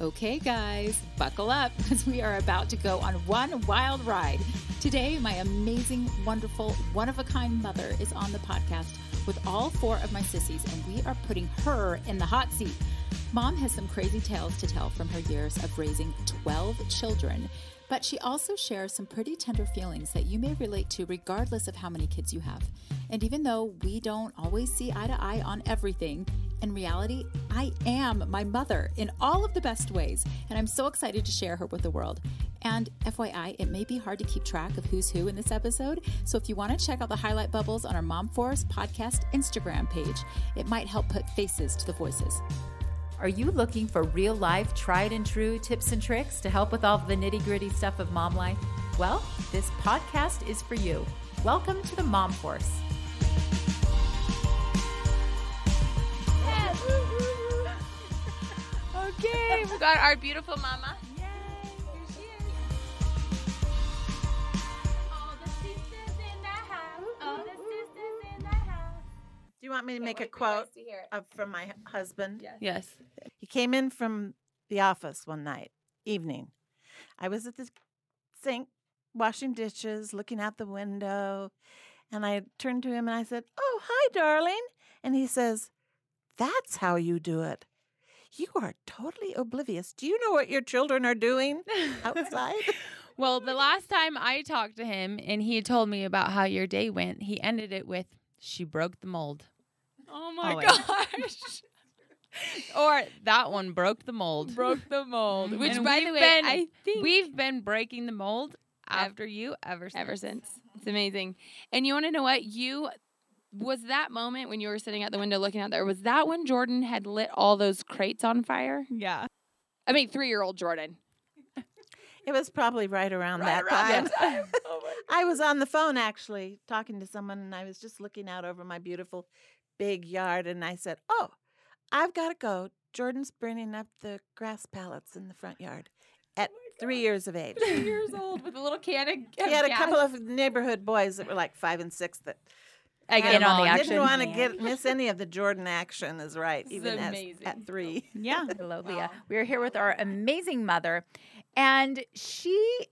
Okay, guys, buckle up because we are about to go on one wild ride. Today, my amazing, wonderful, one of a kind mother is on the podcast with all four of my sissies, and we are putting her in the hot seat. Mom has some crazy tales to tell from her years of raising 12 children, but she also shares some pretty tender feelings that you may relate to regardless of how many kids you have. And even though we don't always see eye to eye on everything, in reality, I am my mother in all of the best ways, and I'm so excited to share her with the world. And FYI, it may be hard to keep track of who's who in this episode, so if you want to check out the highlight bubbles on our Mom Force podcast Instagram page, it might help put faces to the voices. Are you looking for real life, tried and true tips and tricks to help with all the nitty gritty stuff of mom life? Well, this podcast is for you. Welcome to the Mom Force. Okay, we got our beautiful mama. Yay! Here she is. All the sisters in the house. All the sisters in the house. Do you want me to Can't make a wait for you guys quote to hear it. of, from my husband? Yes. Yes. He came in from the office one night, evening. I was at the sink washing dishes, looking out the window, and I turned to him and I said, Oh, hi, darling. And he says, That's how you do it. You are totally oblivious. Do you know what your children are doing outside? Well, the last time I talked to him and he told me about how your day went, he ended it with, She broke the mold. Oh my my gosh. gosh. Or that one broke the mold. Broke the mold. Which, And by the way, been- I think We've been breaking the mold after you ever since. ever since. It's amazing. And you want to know what? You was that moment when you were sitting at the window looking out there, was that when Jordan had lit all those crates on fire? Yeah. I mean, three year old Jordan. it was probably right around Right that around time. that time. Oh I was on the phone actually talking to someone, and I was just looking out over my beautiful big yard, and I said, "Oh, I've got to go. Jordan's burning up the grass pallets in the front yard at three years of age." Three years old with a little can of He had a couple of neighborhood boys that were like five and six that I get on the action. Didn't want to get miss any of the Jordan action. Is right, This is even as, amazing. at three. Yeah, hello, Leah. We're here with our amazing mother, and she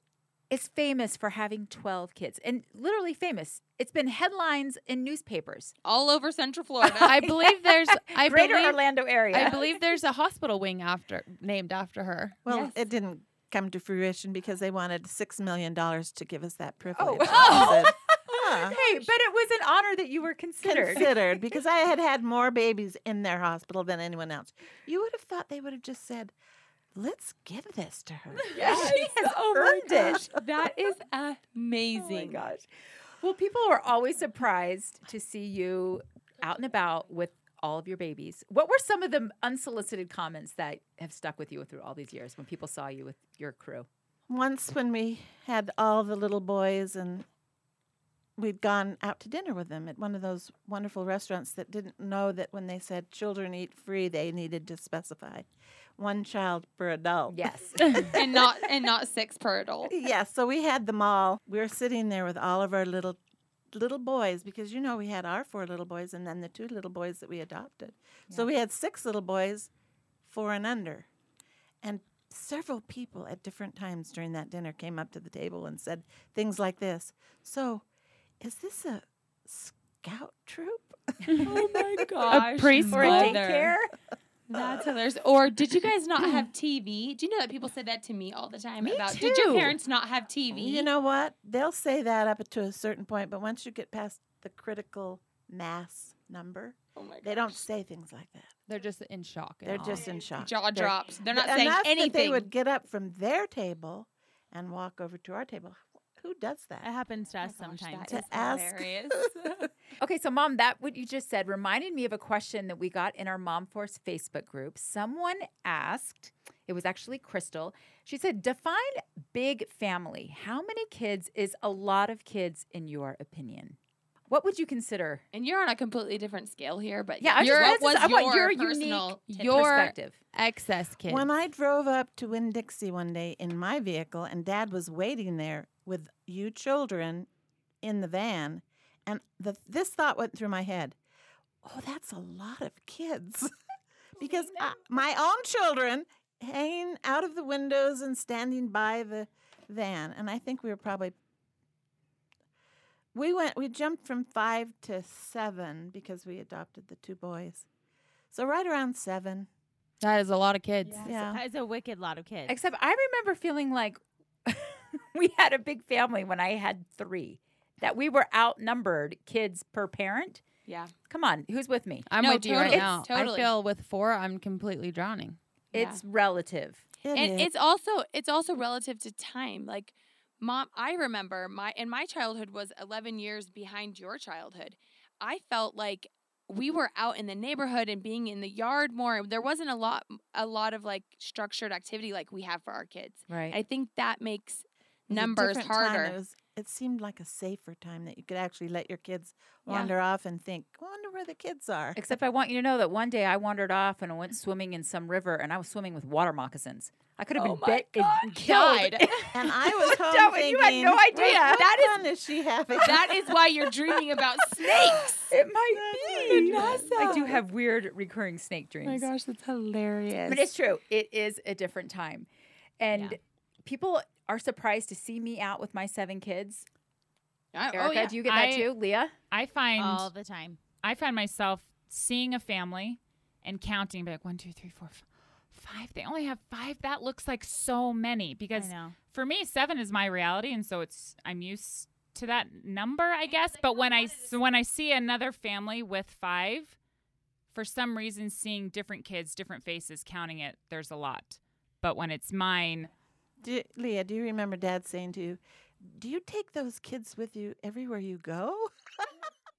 is famous for having 12 kids and literally famous. It's been headlines in newspapers. all over Central Florida. I believe there's I Greater believe, Orlando area. I believe there's a hospital wing after named after her. Well, Yes. it didn't come to fruition because they wanted six million dollars to give us that oh, privilege. Oh. Said, "Huh." Hey, but it was an honor that you were considered. considered because I had had more babies in their hospital than anyone else. You would have thought they would have just said, "Let's give this to her." Yes. She has Oh earned it. gosh, That is oh amazing. gosh. Well, people are always surprised to see you out and about with all of your babies. What were some of the unsolicited comments that have stuck with you through all these years when people saw you with your crew? Once, when we had all the little boys and we'd gone out to dinner with them at one of those wonderful restaurants that didn't know that when they said children eat free, they needed to specify one child per adult. Yes. and not and not six per adult. yeah, so we had them all. We were sitting there with all of our little little boys because you know we had our four little boys and then the two little boys that we adopted. So we had six little boys, four and under. And several people at different times during that dinner came up to the table and said things like this. So, is this a scout troop? Oh my gosh. preschool. or a mother. daycare? That's hilarious. Or did you guys not have TV? Do you know that people say that to me all the time Me about did your parents not have TV? You know what? They'll say that up to a certain point, but once you get past the critical mass number, oh my they don't say things like that. They're just in shock. They're awe. just in shock. jaw They're- drops. They're not saying anything. That they would get up from their table and walk over to our table. Who does that? It that? happens to Oh us my gosh, sometimes. that To is ask. Okay, so mom, that what you just said reminded me of a question that we got in our Mom Force Facebook group. Someone asked, it was actually Crystal. She said, "Define big family. How many kids is a lot of kids in your opinion? What would you consider?" and you're on a completely different scale here, but Yeah, I just- your, this was I want your your personal unique tip- your- Perspective. Excess kids. When I drove up to Winn Dixie one day in my vehicle and dad was waiting there with you children in the van, and the, this thought went through my head oh, that's a lot of kids. because I, my own children hanging out of the windows and standing by the van. And I think we were probably we went we jumped from five to seven because we adopted the two boys. So right around seven. That is a lot of kids. Yeah. That is a wicked lot of kids. Except I remember feeling like we had a big family when I had three. That we were outnumbered kids per parent. Yeah. Come on, who's with me? I'm No, with you right totally. now. Totally. I feel with four, I'm completely drowning. Yeah. It's relative. It and is. it's also it's also relative to time. Like mom, I remember my and my childhood was 11 years behind your childhood. I felt like we were out in the neighborhood and being in the yard more. There wasn't a lot a lot of like structured activity like we have for our kids. Right. I think that makes It was a numbers harder. It, was, it seemed like a safer time that you could actually let your kids Yeah. wander off and think, I wonder where the kids are. Except I want you to know that one day I wandered off and I went swimming in some river and I was swimming with water moccasins. I could have Oh been bit and God. Died. And I was home thinking, you had no idea. That is- fun is she having? that is why you're dreaming about snakes. It might be. I do have weird recurring snake oh dreams. Oh dreams. that's hilarious. But it's true. It is a different time. And Yeah. people are surprised to see me out with my seven kids. I- oh, Erika, oh yeah. do you get that I- too? Leah? I find all the time. I find myself seeing a family and counting, like one, two, three, four, five. They only have five. That looks like so many because for me, seven is my reality, and so it's I'm used to that number, I guess. But when I s- when I see another family with five, for some reason, seeing different kids, different faces, counting it, there's a lot. But when it's mine, Do, Leah, do you remember Dad saying to you, "Do you take those kids with you everywhere you go?"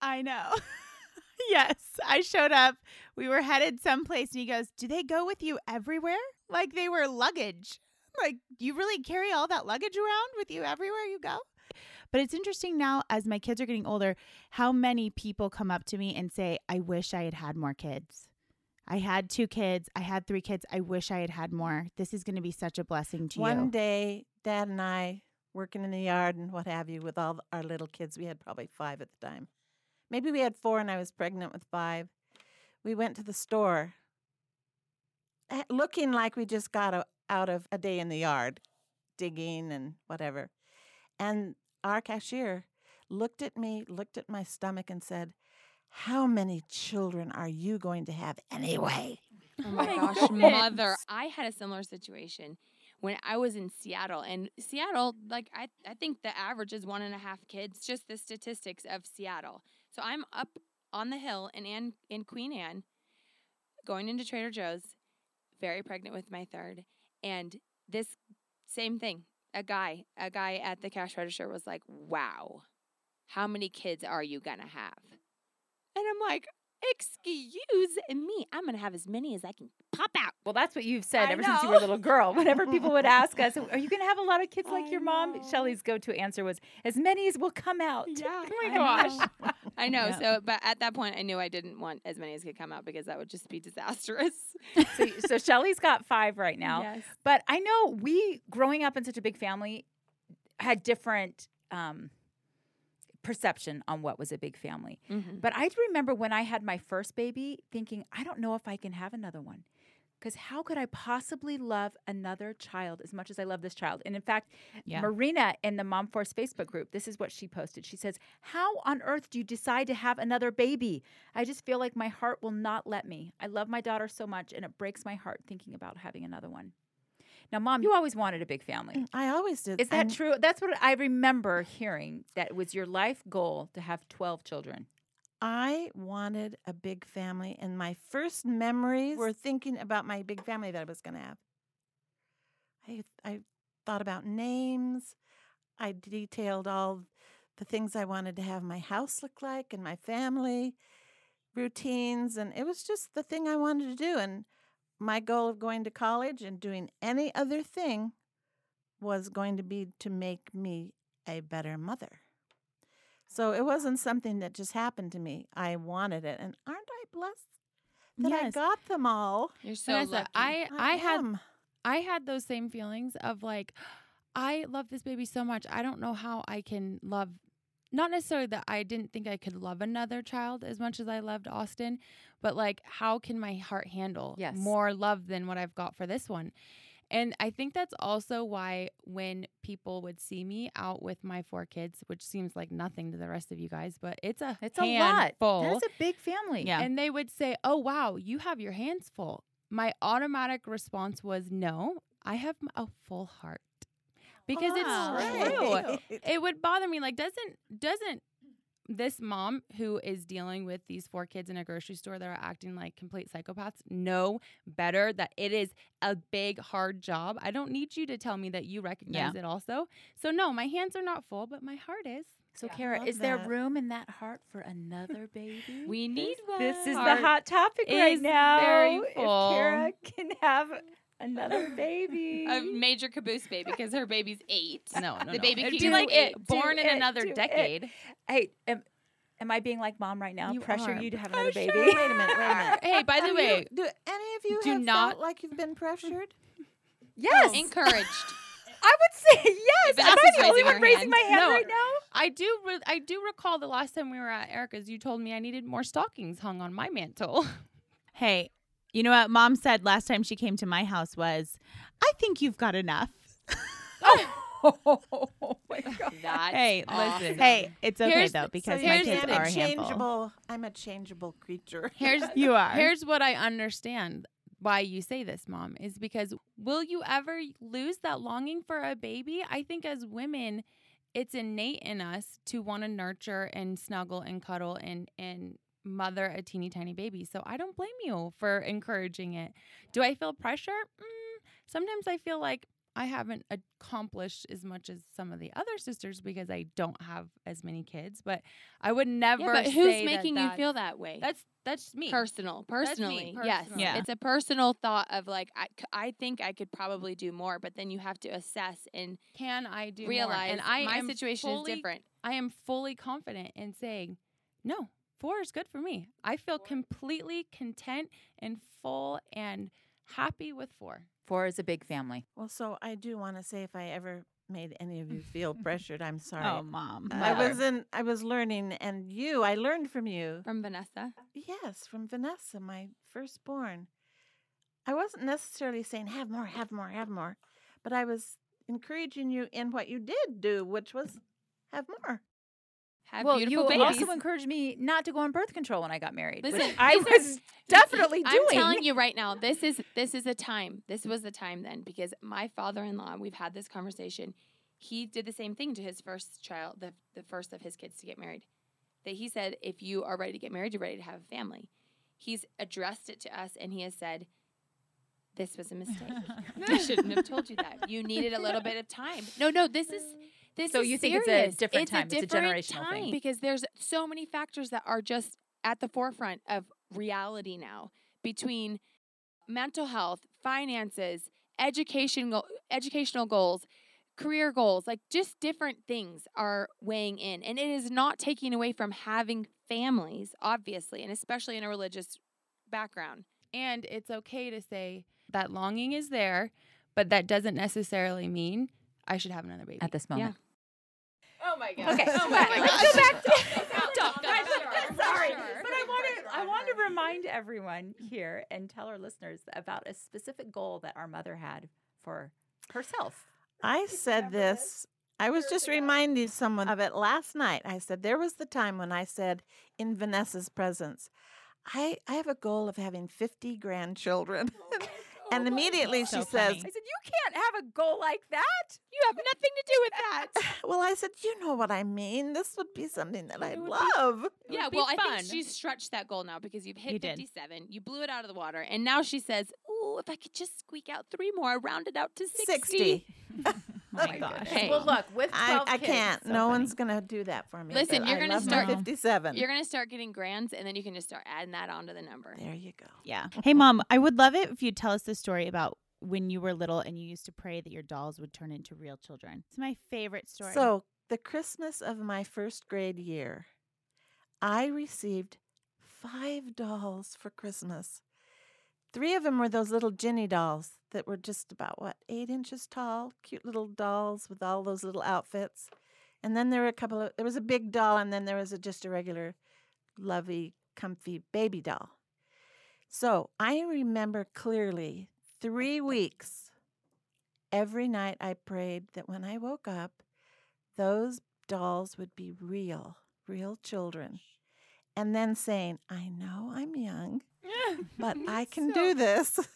I know. yes, I showed up. We were headed someplace, and he goes, "Do they go with you everywhere? Like they were luggage? Like you really carry all that luggage around with you everywhere you go?" But it's interesting now, as my kids are getting older, how many people come up to me and say, "I wish I had had more kids." I had two kids. I had three kids. I wish I had had more. This is going to be such a blessing to One you. One day, Dad and I working in the yard and what have you with all our little kids. We had probably five at the time. Maybe we had four, and I was pregnant with five. We went to the store, eh, looking like we just got o- out of a day in the yard, digging and whatever. And our cashier looked at me, looked at my stomach, and said, "How many children are you going to have anyway?" Oh my gosh, mother. I had a similar situation when I was in Seattle. And Seattle, like, I, I think the average is one and a half kids, just the statistics of Seattle. So I'm up on the hill in, Ann, in Queen Anne, going into Trader Joe's, very pregnant with my third. And this same thing, a guy, a guy at the cash register was like, wow, how many kids are you going to have? And I'm like, excuse me, I'm going to have as many as I can pop out. Well, that's what you've said I ever since you were a little girl. Whenever people would ask us, "Are you going to have a lot of kids like I your mom?" know. Shelly's go-to answer was, "As many as will come out." Yeah. Oh my gosh. know. I know. Yeah. So, but at that point, I knew I didn't want as many as could come out because that would just be disastrous. so, so Shelly's got five right now. Yes. But I know we, growing up in such a big family, had different um, perception on what was a big family. Mhm. But I remember when I had my first baby thinking, I don't know if I can have another one. Because how could I possibly love another child as much as I love this child? And in fact, Yeah. Marina in the Mom Force Facebook group, this is what she posted. She says, How on earth do you decide to have another baby? I just feel like my heart will not let me. I love my daughter so much, and it breaks my heart thinking about having another one. Now, Mom, you always wanted a big family. Mm, I always did. Is that and true? That's what I remember hearing that it was your life goal to have 12 children. I wanted a big family, and my first memories were thinking about my big family that I was going to have. I I thought about names. I detailed all the things I wanted to have my house look like and my family routines, and it was just the thing I wanted to do. And my goal of going to college and doing any other thing was going to be to make me a better mother. So it ah. wasn't something that just happened to me. I wanted it. And aren't I blessed that I got them all? You're so Vanessa, lucky. I I had. I had those same feelings of like, I love this baby so much. I don't know how I can love not necessarily that I didn't think I could love another child as much as I loved Austin, but like how can my heart handle Yes. more love than what I've got for this one? And I think that's also why when people would see me out with my four kids, which seems like nothing to the rest of you guys, but it's a It's a lot. handful, That is a big family. Yeah. and they would say, "Oh wow, you have your hands full." My automatic response was, "No, I have a full heart." Because Wow. it's oh, true. It would bother me like doesn't doesn't this mom who is dealing with these four kids in a grocery store that are acting like complete psychopaths know better that it is a big hard job. I don't need you to tell me that you recognize it also. So no, my hands are not full, but my heart is. So, Yeah. Kara, Love is there room in that heart for another baby? We need one. This is the hot topic right now. very If. Kara can have another baby. a major caboose baby because her baby's eight. No, no, the no. baby Do could be like it, born do in another do it. decade. hey, am, am I being like mom right now? You Pressure are. you to have another Pressure. baby? Wait a minute, wait a minute. Hey, by the way, you, do any of you do have not- felt like you've been pressured? Yes. Oh. encouraged. I would say yes. Am I the only one raising hand. my hand No. right now? I do. Re- I do recall the last time we were at Erika's, you told me I needed more stockings hung on my mantle. Hey, you know what mom said last time she came to my house was, I think you've got enough. Oh, oh my god. That's hey, awesome. listen. Hey, it's okay Here's- though so because my kids I'm are a a handful. changeable. I'm a changeable creature. Here's You are. here's what I understand why you say this, mom, is because will you ever lose that longing for a baby? I think as women, it's innate in us to want to nurture and snuggle and cuddle and and mother a teeny tiny baby. So I don't blame you for encouraging it. Do I feel pressure? Mm, sometimes I feel like I haven't accomplished as much as some of the other sisters because I don't have as many kids. But I would never. Yeah, but say who's that making you feel that way? That's that's me. personal. That's me, Personally, yes. Yeah. It's a personal thought of like I think I could probably do more, but then you have to assess and can I do more? realize And I my situation fully- is different. I am fully confident in saying, no, four is good for me. I feel completely content and full and happy with four. Four is a big family. Well, so I do want to say if I ever made any of you feel pressured, I'm oh, sorry. Oh, mom. Uh, I Mother. was in. I was learning, and you. I learned from you. From Vanessa, Yes, from Vanessa, my firstborn. I wasn't necessarily saying have more, have more, have more, but I was encouraging you in what you did do, which was have more. Have well, beautiful you babies. also encouraged me not to go on birth control when I got married. which Listen, I these are- was definitely doing. I'm telling you right now, this is this is a time. This was the time then because my father-in-law, we've had this conversation. He did the same thing to his first child, the the first of his kids to get married. That he said, if you are ready to get married, you're ready to have a family. He's addressed it to us and he has said, This was a mistake. I shouldn't have told you that. You needed a little bit of time. No, no, this is this So is you think it's a serious. different time. It's a different generational thing. because there's so many factors that are just at the forefront of reality now between mental health, finances, educational educational goals, career goals, like just different things are weighing in. And it is not taking away from having families, obviously, and especially in a religious background. And it's okay to say that longing is there, but that doesn't necessarily mean I should have another baby. at this moment. Oh my god. Okay, Oh but my let's go back to. Talk, I'm sorry, but I want to. I want to remind everyone here and tell our listeners about a specific goal that our mother had for herself. I said this. I was just reminding someone of it last night. I said there was the time when I said in Vanessa's presence, I, I have a goal of having 50 grandchildren. and oh immediately So she says, funny. I said, "You can't have a goal like that." You have nothing to do with that. Well, I said, you know what I mean. This would be something that I'd would be- love. yeah, would be well, I think she's stretched that goal now because you've hit You did. 57. You blew it out of the water. And now she says, Ooh, if I could just squeak out three more, I round it out to 60. 60. Oh my gosh. Hey. Well, look, with I, 12 I kids, can't. so no funny. one's going to do that for me. Listen, you're gonna love my start- 57. You're going to start getting grands, and then you can just start adding that onto the number. there you go. Yeah. Hey, mom, I would love it if you'd tell us the story about when you were little and you used to pray that your dolls would turn into real children. It's my favorite story. So, the Christmas of my first grade year, I received five dolls for Christmas. Three of them were those little Ginny dolls that were just about, what, eight inches tall? Cute little dolls with all those little outfits. And then there were a couple of there was a big doll and then there was a, just a regular lovey comfy baby doll. So, I remember clearly 3 weeks every night I prayed that when I woke up those dolls would be real, real children. And then saying, I know I'm young, but I can do this.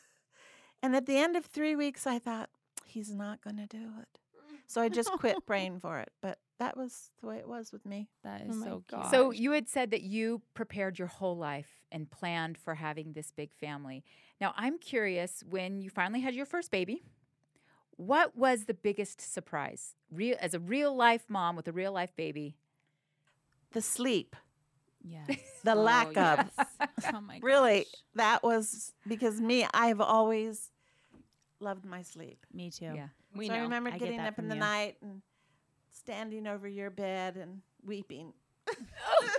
And at the end of three weeks, I thought, he's not going to do it. So I just quit praying for it. But that was the way it was with me. That is Oh so cute. So you had said that you prepared your whole life and planned for having this big family. Now I'm curious when you finally had your first baby, what was the biggest surprise? Real as a real life mom with a real life baby. The sleep, Yes. the Oh, lack of. yes. oh my gosh. Really, that was because me, I've always loved my sleep. Me too. Yeah. we so know. I remember I get getting that up in the you. night and standing over your bed and weeping.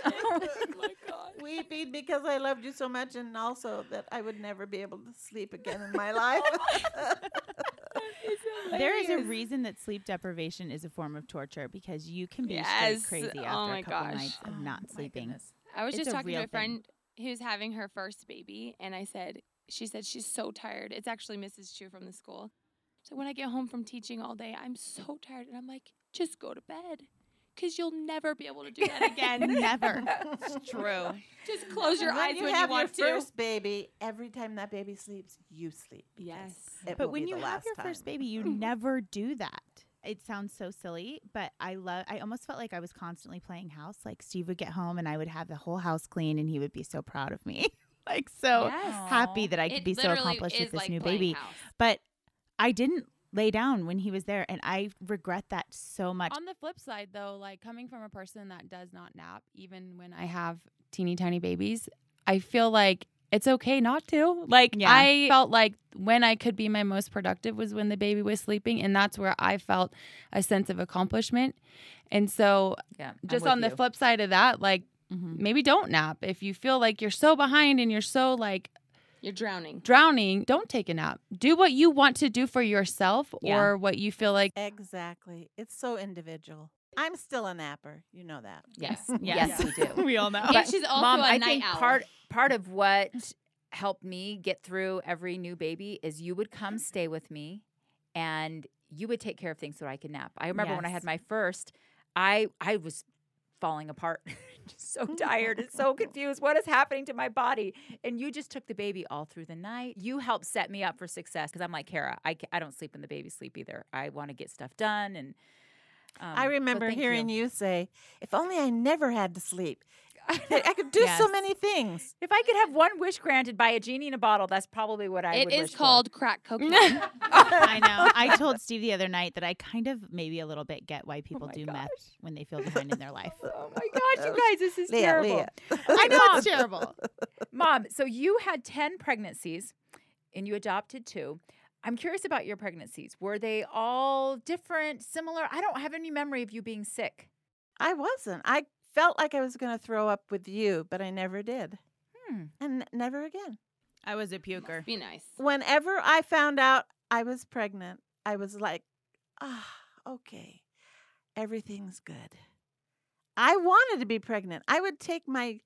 oh my god. weeping because I loved you so much and also that I would never be able to sleep again in my life. There is a reason that sleep deprivation is a form of torture because you can be Yes. straight crazy Oh after my a couple gosh. nights of Oh not my sleeping. goodness. I was It's just a talking to real a thing. friend who's having her first baby, and I said, she said she's so tired. It's actually Mrs. Chu from the school. So when I get home from teaching all day, I'm so tired, and I'm like, just go to bed, because you'll never be able to do that again. Never. It's true. just close your And when eyes you when have you want your to. first baby, every time that baby sleeps, you sleep. Yes. But when you the have your time. first baby, you mm-hmm. never do that. It sounds so silly, but I love I almost felt like I was constantly playing house. Like Steve would get home and I would have the whole house clean and he would be so proud of me. like so Yes. happy that I could It be so accomplished with this like new baby. house. But I didn't lay down when he was there and I regret that so much. On the flip side, though, like coming from a person that does not nap, even when I have teeny tiny babies, I feel like it's okay not to. Like, Yeah. I felt like when I could be my most productive was when the baby was sleeping. And that's where I felt a sense of accomplishment. And so, Yeah. Just on the you. flip side of that, like, Mhm. maybe don't nap. If you feel like you're so behind and you're so like You're drowning. drowning, don't take a nap. Do what you want to do for yourself Yeah. or what you feel like. Exactly. It's so individual. I'm still a napper. You know that. Yes. Yes. Yes, we do. we all know. And she's also Mom, a I night think owl. part part of what helped me get through every new baby is you would come stay with me and you would take care of things so I could nap. I remember when I had my first, I I was falling apart. just so tired and so confused. What is happening to my body? And you just took the baby all through the night. You helped set me up for success because I'm like, Kara, I, I don't sleep when the baby sleep either. I want to get stuff done. And um, I remember thank hearing you. say, if only I never had to sleep. I I could do so many things. If I could have one wish granted by a genie in a bottle, that's probably what I It would is wish for. called crack cocaine. I know. I told Steve the other night that I kind of maybe a little bit get why oh people my do gosh. meth when they feel behind in their life. Oh my gosh, you guys, this is Leah, terrible. Leah. I know it's terrible. Mom, so you had 10 pregnancies and you adopted two. I'm curious about your pregnancies. Were they all different, similar? I don't have any memory of you being sick. I wasn't. I felt like I was going to throw up with you, but I never did. Hmm. And never again. I was a puker. Be nice. Whenever I found out I was pregnant, I was like, ah, okay, everything's good. I wanted to be pregnant. I would take my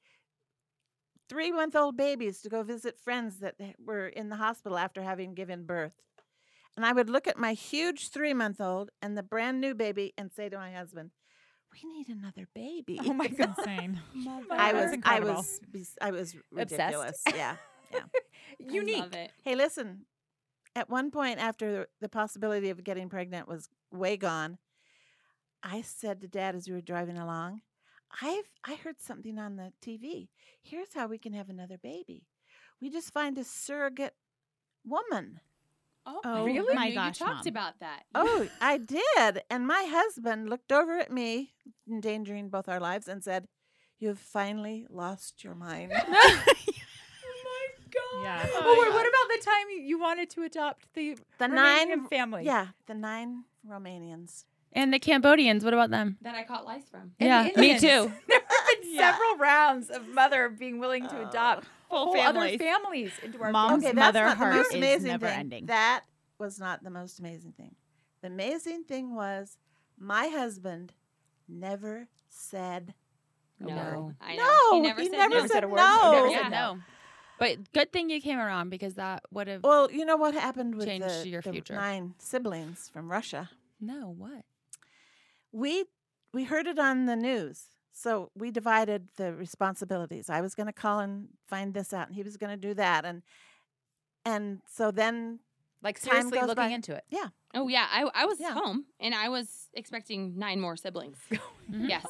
three month old babies to go visit friends that were in the hospital after having given birth. And I would look at my huge three month old and the brand new baby and say to my husband, we need another baby. Oh my God. Insane. I was, I was, I was Obsessed. ridiculous. Yeah. Unique. I love it. Hey, listen. At one point, after the possibility of getting pregnant was way gone, I said to Dad as we were driving along, "I've I heard something on the TV. Here's how we can have another baby. We just find a surrogate woman." Oh, Oh, I never my knew gosh, You talked Mom. about that. Oh, I did. And my husband looked over at me, endangering both our lives, and said, "You've finally lost your mind." Oh yeah. Oh, wait, what about the time you- you wanted to adopt the, The Romanian nine family? Yeah, the nine Romanians. And the Cambodians, what about them? That I caught lice from. And yeah, me too. There have been several rounds of mother being willing to adopt uh, Full whole other families. families into our Mom's okay, mother that's not heart the is amazing never thing. ending. That was not the most amazing thing. The amazing thing was my husband never said No, I know. no. he never said never no. said, said a word. no. Never yeah, said no. But good thing you came around because that would have. Well, you know what happened with Changed the, your the future. nine siblings from Russia? No, what? We we heard it on the news, so we divided the responsibilities. I was going to call and find this out, and he was going to do that, and and so then Like Time seriously goes looking by. into it. Yeah. Oh yeah, I I was Yeah. home and I was expecting nine more siblings. Mhm. yes.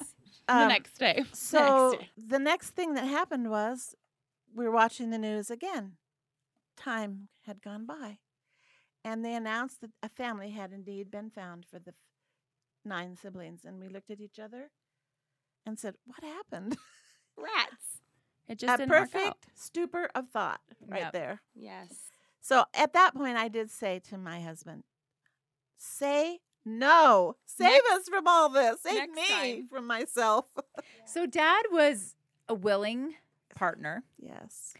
the um, next day. So day. the next thing that happened was we were watching the news again. Time had gone by. And they announced that a family had indeed been found for the f- nine siblings. And we looked at each other and said, What happened? Rats. It just a didn't work out. perfect stupor of thought right Yep. there. Yes. So at that point, I did say to my husband, Say no. Save Next- us from all this. Save me time. from myself. So dad was a willing partner. yes.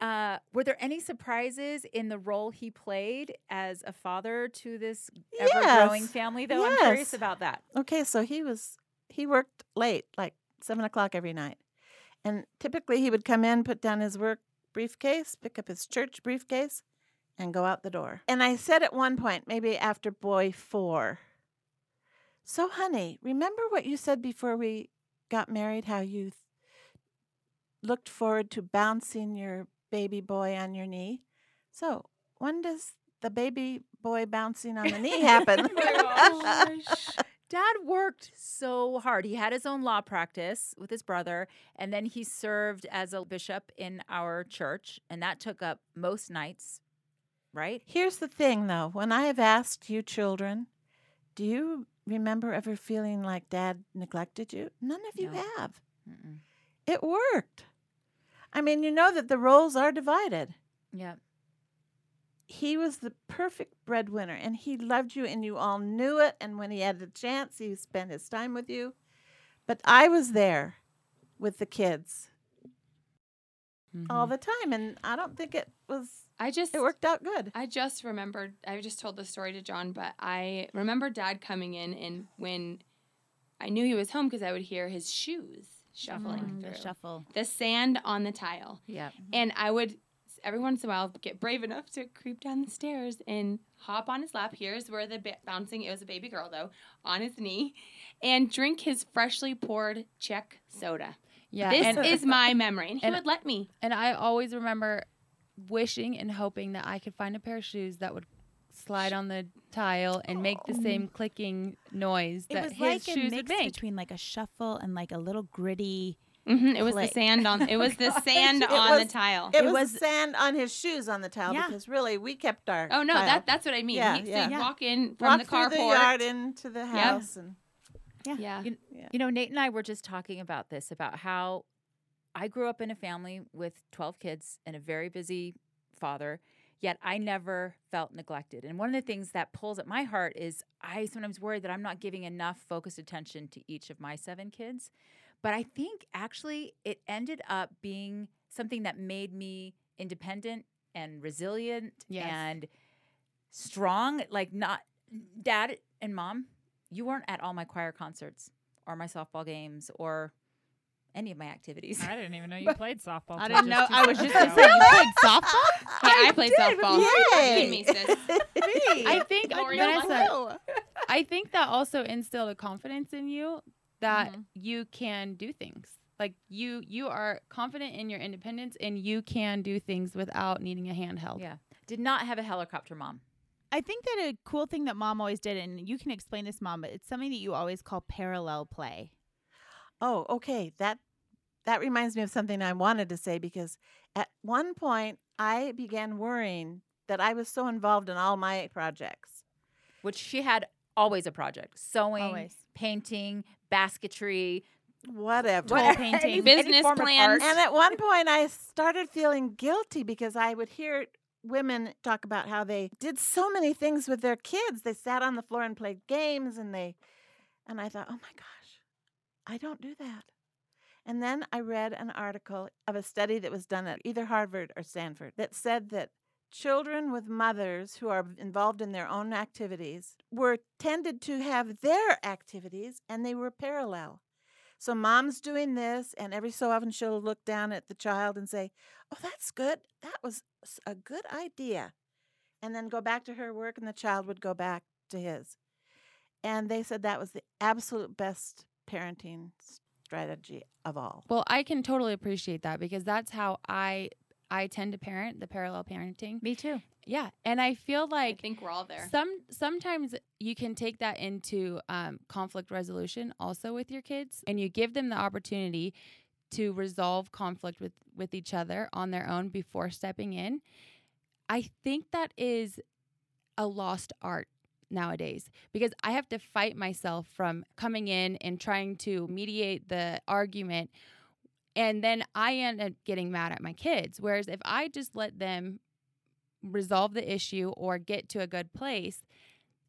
Uh, were there any surprises in the role he played as a father to this ever-growing Yes. family? Though I'm curious about that. Okay, so he was he worked late, like seven o'clock every night, and typically he would come in, put down his work briefcase, pick up his church briefcase, and go out the door. And I said at one point, maybe after boy four, so honey, remember what you said before we got married? How you th- looked forward to bouncing your baby boy on your knee. So when does the baby boy bouncing on the knee happen? Oh Dad worked so hard. He had his own law practice with his brother, and then he served as a bishop in our church, and that took up most nights, right? Here's the thing, though. When I have asked you children, do you remember ever feeling like dad neglected you? None of you No. have. Mm-mm. It worked. I mean, you know that the roles are divided. Yeah. He was the perfect breadwinner and he loved you and you all knew it. And when he had the chance, he spent his time with you. But I was there with the kids all the time. And I don't think it was, I just it worked out good. I just remembered. I just told the story to John, but I remember Dad coming in, and when I knew he was home because I would hear his shoes shuffling Mm, through the shuffle. the sand on the tile, Yeah. and I would every once in a while get brave enough to creep down the stairs and hop on his lap. Here's where the ba- bouncing. It was a baby girl though, on his knee, and drink his freshly poured Chek soda. Yeah. this and, is my memory, and he and- would let me. and I always remember wishing and hoping that I could find a pair of shoes that would slide on the tile and make the same clicking noise It that was his like a shoes mix would make. between like a shuffle and like a little gritty. Hmm it was the sand on. It was the gosh, sand it on was- the tile. It, It was, was- the sand on his shoes on the tile Yeah. because really we kept our. Oh no, tile. that that's what I mean. Yeah, He- so yeah. you'd Yeah. walk in from Walk the through the carport. yard into the house and yeah. You, you know, Nate and I were just talking about this about how I grew up in a family with 12 kids and a very busy father, yet I never felt neglected. And one of the things that pulls at my heart is I sometimes worry that I'm not giving enough focused attention to each of my seven kids. But I think actually it ended up being something that made me independent and resilient Yes. and strong. Like, not dad and mom, you weren't at all my choir concerts or my softball games or any of my activities. I didn't even know you played softball. I didn't know. I was just gonna say you played softball. Hey, I, played did, softball. yay. Give me, sis. I think Don't Vanessa, I think that also instilled a confidence in you that Mm-hmm. you can do things. Like you you are confident in your independence and you can do things without needing a handheld. yeah. Did not have a helicopter mom. I think that a cool thing that mom always did, and you can explain this, mom, but it's something that you always call parallel play. Oh, okay. That that reminds me of something I wanted to say because at one point I began worrying that I was so involved in all my projects. which she had always a project sewing, Always. painting, basketry, Whatever. Wall what- painting. any- any Business form plans. And at one point I started feeling guilty because I would hear women talk about how they did so many things with their kids. They sat on the floor and played games and they and I thought, "Oh my gosh. I don't do that." And then I read an article of a study that was done at either Harvard or Stanford that said that children with mothers who are involved in their own activities were tended to have their activities and they were parallel. So mom's doing this, and every so often she'll look down at the child and say, Oh, that's good. That was a good idea. And then go back to her work, and the child would go back to his. And they said that was the absolute best parenting strategy of all. Well, I can totally appreciate that because that's how I I tend to parent the parallel parenting. Me too. Yeah, and I feel like I think we're all there. some sometimes you can take that into um, conflict resolution also with your kids, and you give them the opportunity to resolve conflict with with each other on their own before stepping in. I think that is a lost art nowadays because I have to fight myself from coming in and trying to mediate the argument and then I end up getting mad at my kids whereas if I just let them resolve the issue or get to a good place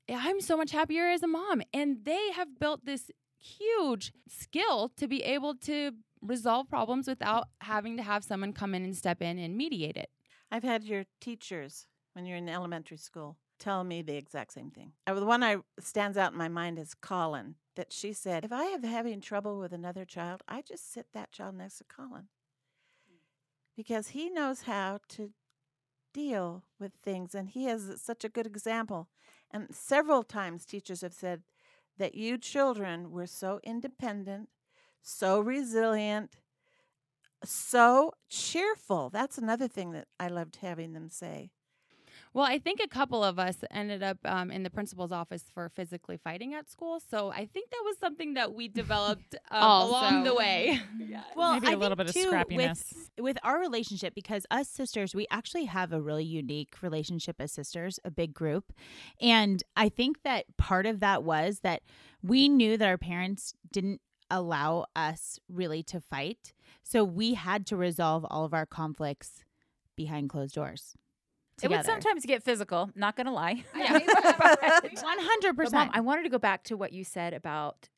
I'm so much happier as a mom and they have built this huge skill to be able to resolve problems without having to have someone come in and step in and mediate it. I've had your teachers when you're in elementary school tell me the exact same thing. Uh, The one I stands out in my mind is Colin. That she said, if I have having trouble with another child, I just sit that child next to Colin mm. because he knows how to deal with things, and he is such a good example. And several times, teachers have said that you children were so independent, so resilient, so cheerful. That's another thing that I loved having them say. Well, I think a couple of us ended up um, in the principal's office for physically fighting at school. So I think that was something that we developed um, along the Also. way. Well, Maybe a I little think bit of too, scrappiness. with with our relationship because us sisters, we actually have a really unique relationship as sisters, a big group, and I think that part of that was that we knew that our parents didn't allow us really to fight, so we had to resolve all of our conflicts behind closed doors. It would sometimes get physical, not going to lie. One hundred But mom, percent. I wanted to go back to what you said about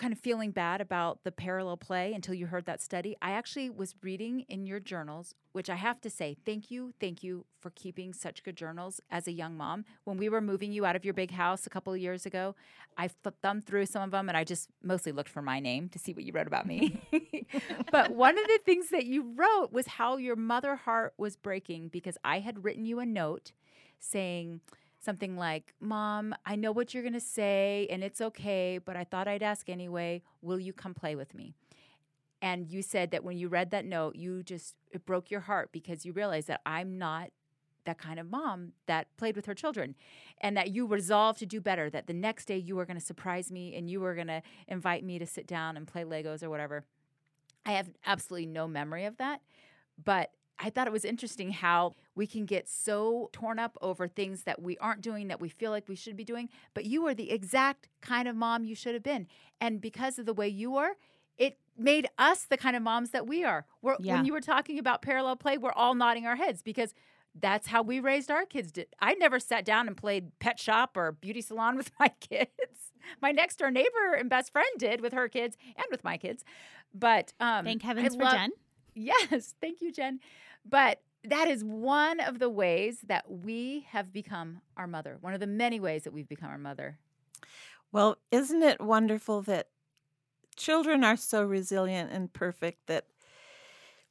kind of feeling bad about the parallel play until you heard that study. I actually was reading in your journals, which I have to say, thank you, thank you for keeping such good journals as a young mom. When we were moving you out of your big house a couple of years ago, I th- thumbed through some of them and I just mostly looked for my name to see what you wrote about me. but one of the things that you wrote was how your mother heart was breaking because I had written you a note saying, something like, Mom, I know what you're going to say and it's okay, but I thought I'd ask anyway. Will you come play with me? And you said that when you read that note, you just, it broke your heart because you realized that I'm not that kind of mom that played with her children and that you resolved to do better, that the next day you were going to surprise me and you were going to invite me to sit down and play Legos or whatever. I have absolutely no memory of that. But I thought it was interesting how we can get so torn up over things that we aren't doing that we feel like we should be doing. But you were the exact kind of mom you should have been. And because of the way you were, it made us the kind of moms that we are. We're, Yeah. When you were talking about parallel play, we're all nodding our heads because that's how we raised our kids. Did I never sat down and played pet shop or beauty salon with my kids. My next door neighbor and best friend did with her kids and with my kids. But um, Thank I heavens for love- Jen. Yes, thank you, Jen. But that is one of the ways that we have become our mother. One of the many ways that we've become our mother. Well, isn't it wonderful that children are so resilient and perfect that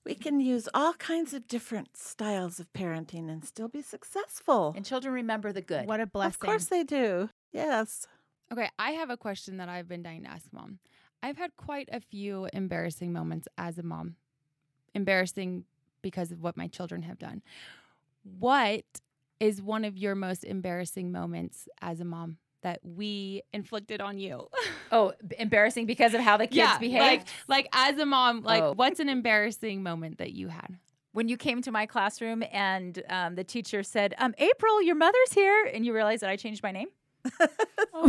we can use all kinds of different styles of parenting and still be successful? And children remember the good. What a blessing. Of course they do. Yes. Okay, I have a question that I've been dying to ask mom. I've had quite a few embarrassing moments as a mom. Embarrassing because of what my children have done. What is one of your most embarrassing moments as a mom that we inflicted on you? Oh, embarrassing because of how the kids yeah, behaved. like like as a mom, like Oh. what's an embarrassing moment that you had? when you came to my classroom and um, the teacher said, um, "April, your mother's here," and you realized that I changed my name. Was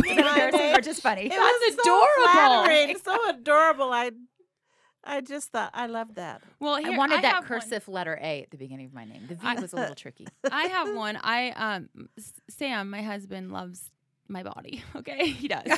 that embarrassing or just funny? It That's was so adorable. flattering, so adorable. I, I just thought I loved that. Well, I wanted I that have one. cursive letter A at the beginning of my name. The V I- was a little tricky. I have one. I um S- Sam, my husband loves my body. Okay, he does. It's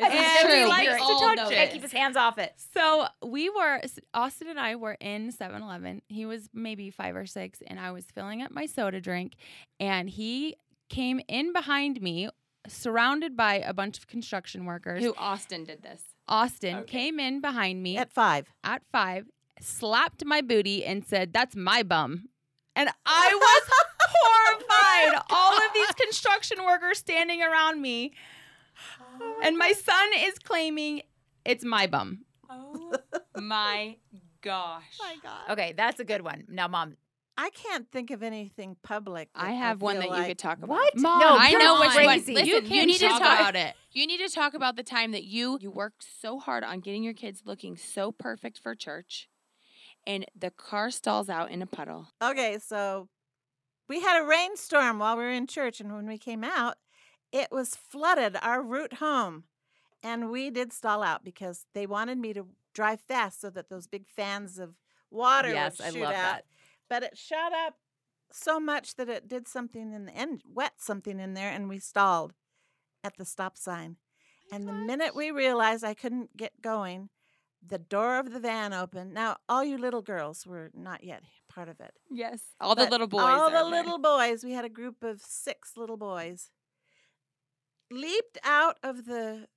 And true. he We likes all to know touch that. it. Keep his hands off it. So we were, Austin and I were in 7 Eleven. He was maybe five or six, and I was filling up my soda drink. And he came in behind me, surrounded by a bunch of construction workers. Who Austin did this? Austin Okay. came in behind me At five. at five, slapped my booty, and said, That's my bum. And I was horrified. All of these construction workers standing around me. Oh and my son is claiming it's my bum. Oh my gosh. my God. Okay, that's a good one. Now, mom, I can't think of anything public. I that have one feel that you could talk about. what? Mom, no, I you're know which one. Listen, you you can need to talk talk- about it. You need to talk about the time that you you worked so hard on getting your kids looking so perfect for church, and the car stalls out in a puddle. Okay, so we had a rainstorm while we were in church, and when we came out, it was flooded our route home, and we did stall out because they wanted me to drive fast so that those big fans of water Yes, would I shoot love out. that. But it shot up so much that it did something in the end, wet something in there, and we stalled at the stop sign. And the minute we realized I couldn't get going, the door of the van opened. Now, all you little girls were not yet part of it. Yes, all the little boys. All the there. little boys. We had a group of six little boys. Leaped out of the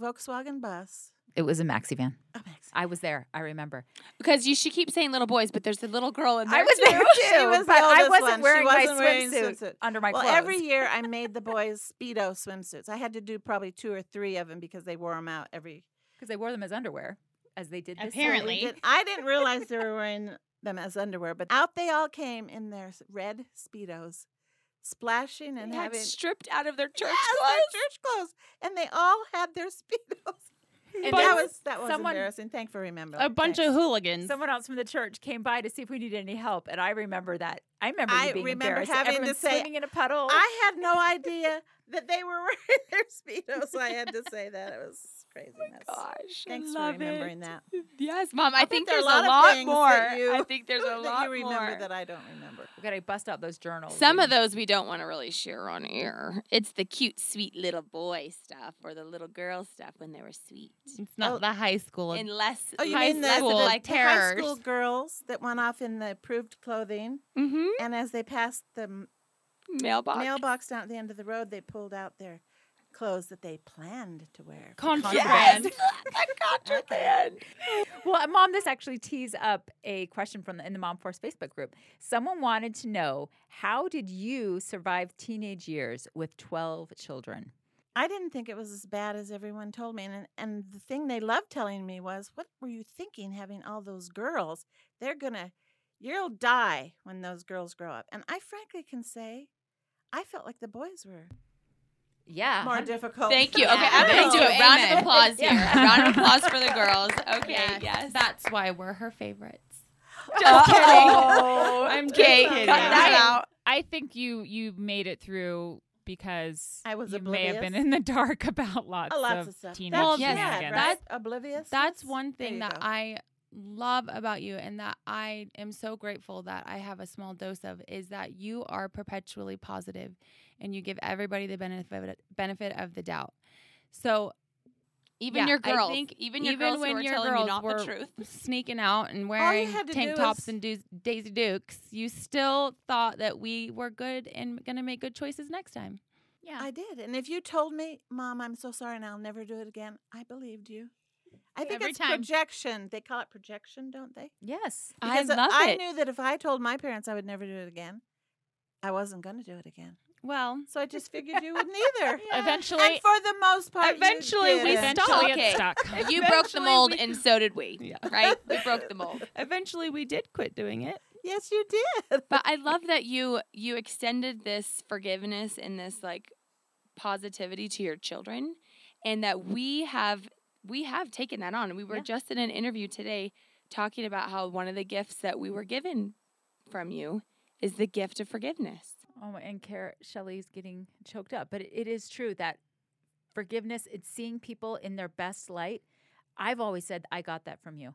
Volkswagen bus. It was a maxi van. Oh, Max. I was there. I remember. because you should keep saying little boys, but there's a little girl in there. I was too. there too, She was the but I wasn't one. She wearing wasn't my wearing swimsuit swimsuit. under my well, clothes. every year I made the boys Speedo swimsuits. I had to do probably two or three of them because they wore them out every. because they wore them as underwear, as they did. This Apparently. did- I didn't realize they were wearing them as underwear, but out they all came in their red Speedos, splashing and They having stripped out of their church Yes, their clothes. church clothes, and they all had their speedos. And that was that was someone- embarrassing. Thank for remembering. A bunch Thanks. of hooligans. Someone else from the church came by to see if we needed any help, and I remember that. I remember you I being remember embarrassed. having to Everyone's say, swimming in a puddle. I had no idea that they were wearing their speedos, so I had to say that it was craziness. Gosh, Thanks I for remembering it. that. Yes, mom. I, I think, think there's a a lot lot more. you- I think there's a that lot you remember more. that I don't remember. we gotta bust out those journals. Some of those we don't want to really share on air. It's the cute, sweet little boy stuff or the little girl stuff when they were sweet. It's not Oh. the high school. Unless Oh, you high mean the, school the, like the high school girls that went off in the approved clothing, mm-hmm. and as they passed the mailbox. mailbox down at the end of the road, they pulled out their clothes that they planned to wear. for Contraband. Yes, the contraband. Well, mom, this actually tees up a question from the in the Mom Force Facebook group. Someone wanted to know how did you survive teenage years with twelve children? I didn't think it was as bad as everyone told me. And, and the thing they loved telling me was, What were you thinking having all those girls? They're going to, you'll die when those girls grow up. And I frankly can say, I felt like the boys were Yeah, more difficult. Thank you. Okay, the I'm going to do a round of applause here. A round of applause for the girls. Okay, Yes, yes. That's why we're her favorites. Oh. Just kidding. Oh, I'm Okay, kidding. cut that out. I think you you made it through because I was you may have been in the dark about lots, Oh, lots of, of stuff. teenage That's Well, yes, bad, shenanigans. right? that's- oblivious. That's one thing that go. I love about you and that I am so grateful that I have a small dose of is that you are perpetually positive and you give everybody the benefit benefit of the doubt. So Even Yeah, your I girls. think even your even girls when who are your telling you girls not were the truth. sneaking out and wearing to tank tops was- and do- Daisy Dukes, you still thought that we were good and going to make good choices next time. yeah. I did. And if you told me, Mom, I'm so sorry and I'll never do it again, I believed you. I think Every it's time. projection. They call it projection, don't they? yes. I Because love I it. knew that if I told my parents I would never do it again, I wasn't going to do it again. Well, So I just figured you wouldn't either. Eventually, And for the most part, Eventually we didn't. eventually Okay. stuck. You broke the mold, we- and so did we. Yeah. Right? We broke the mold. eventually we did quit doing it. Yes, you did. But I love that you you extended this forgiveness and this like positivity to your children, and that we have we have taken that on. We were Yeah. just in an interview today talking about how one of the gifts that we were given from you is the gift of forgiveness. Oh, and Kara, Shelly's getting choked up. But it, it is true that forgiveness, it's seeing people in their best light. I've always said, I got that from you.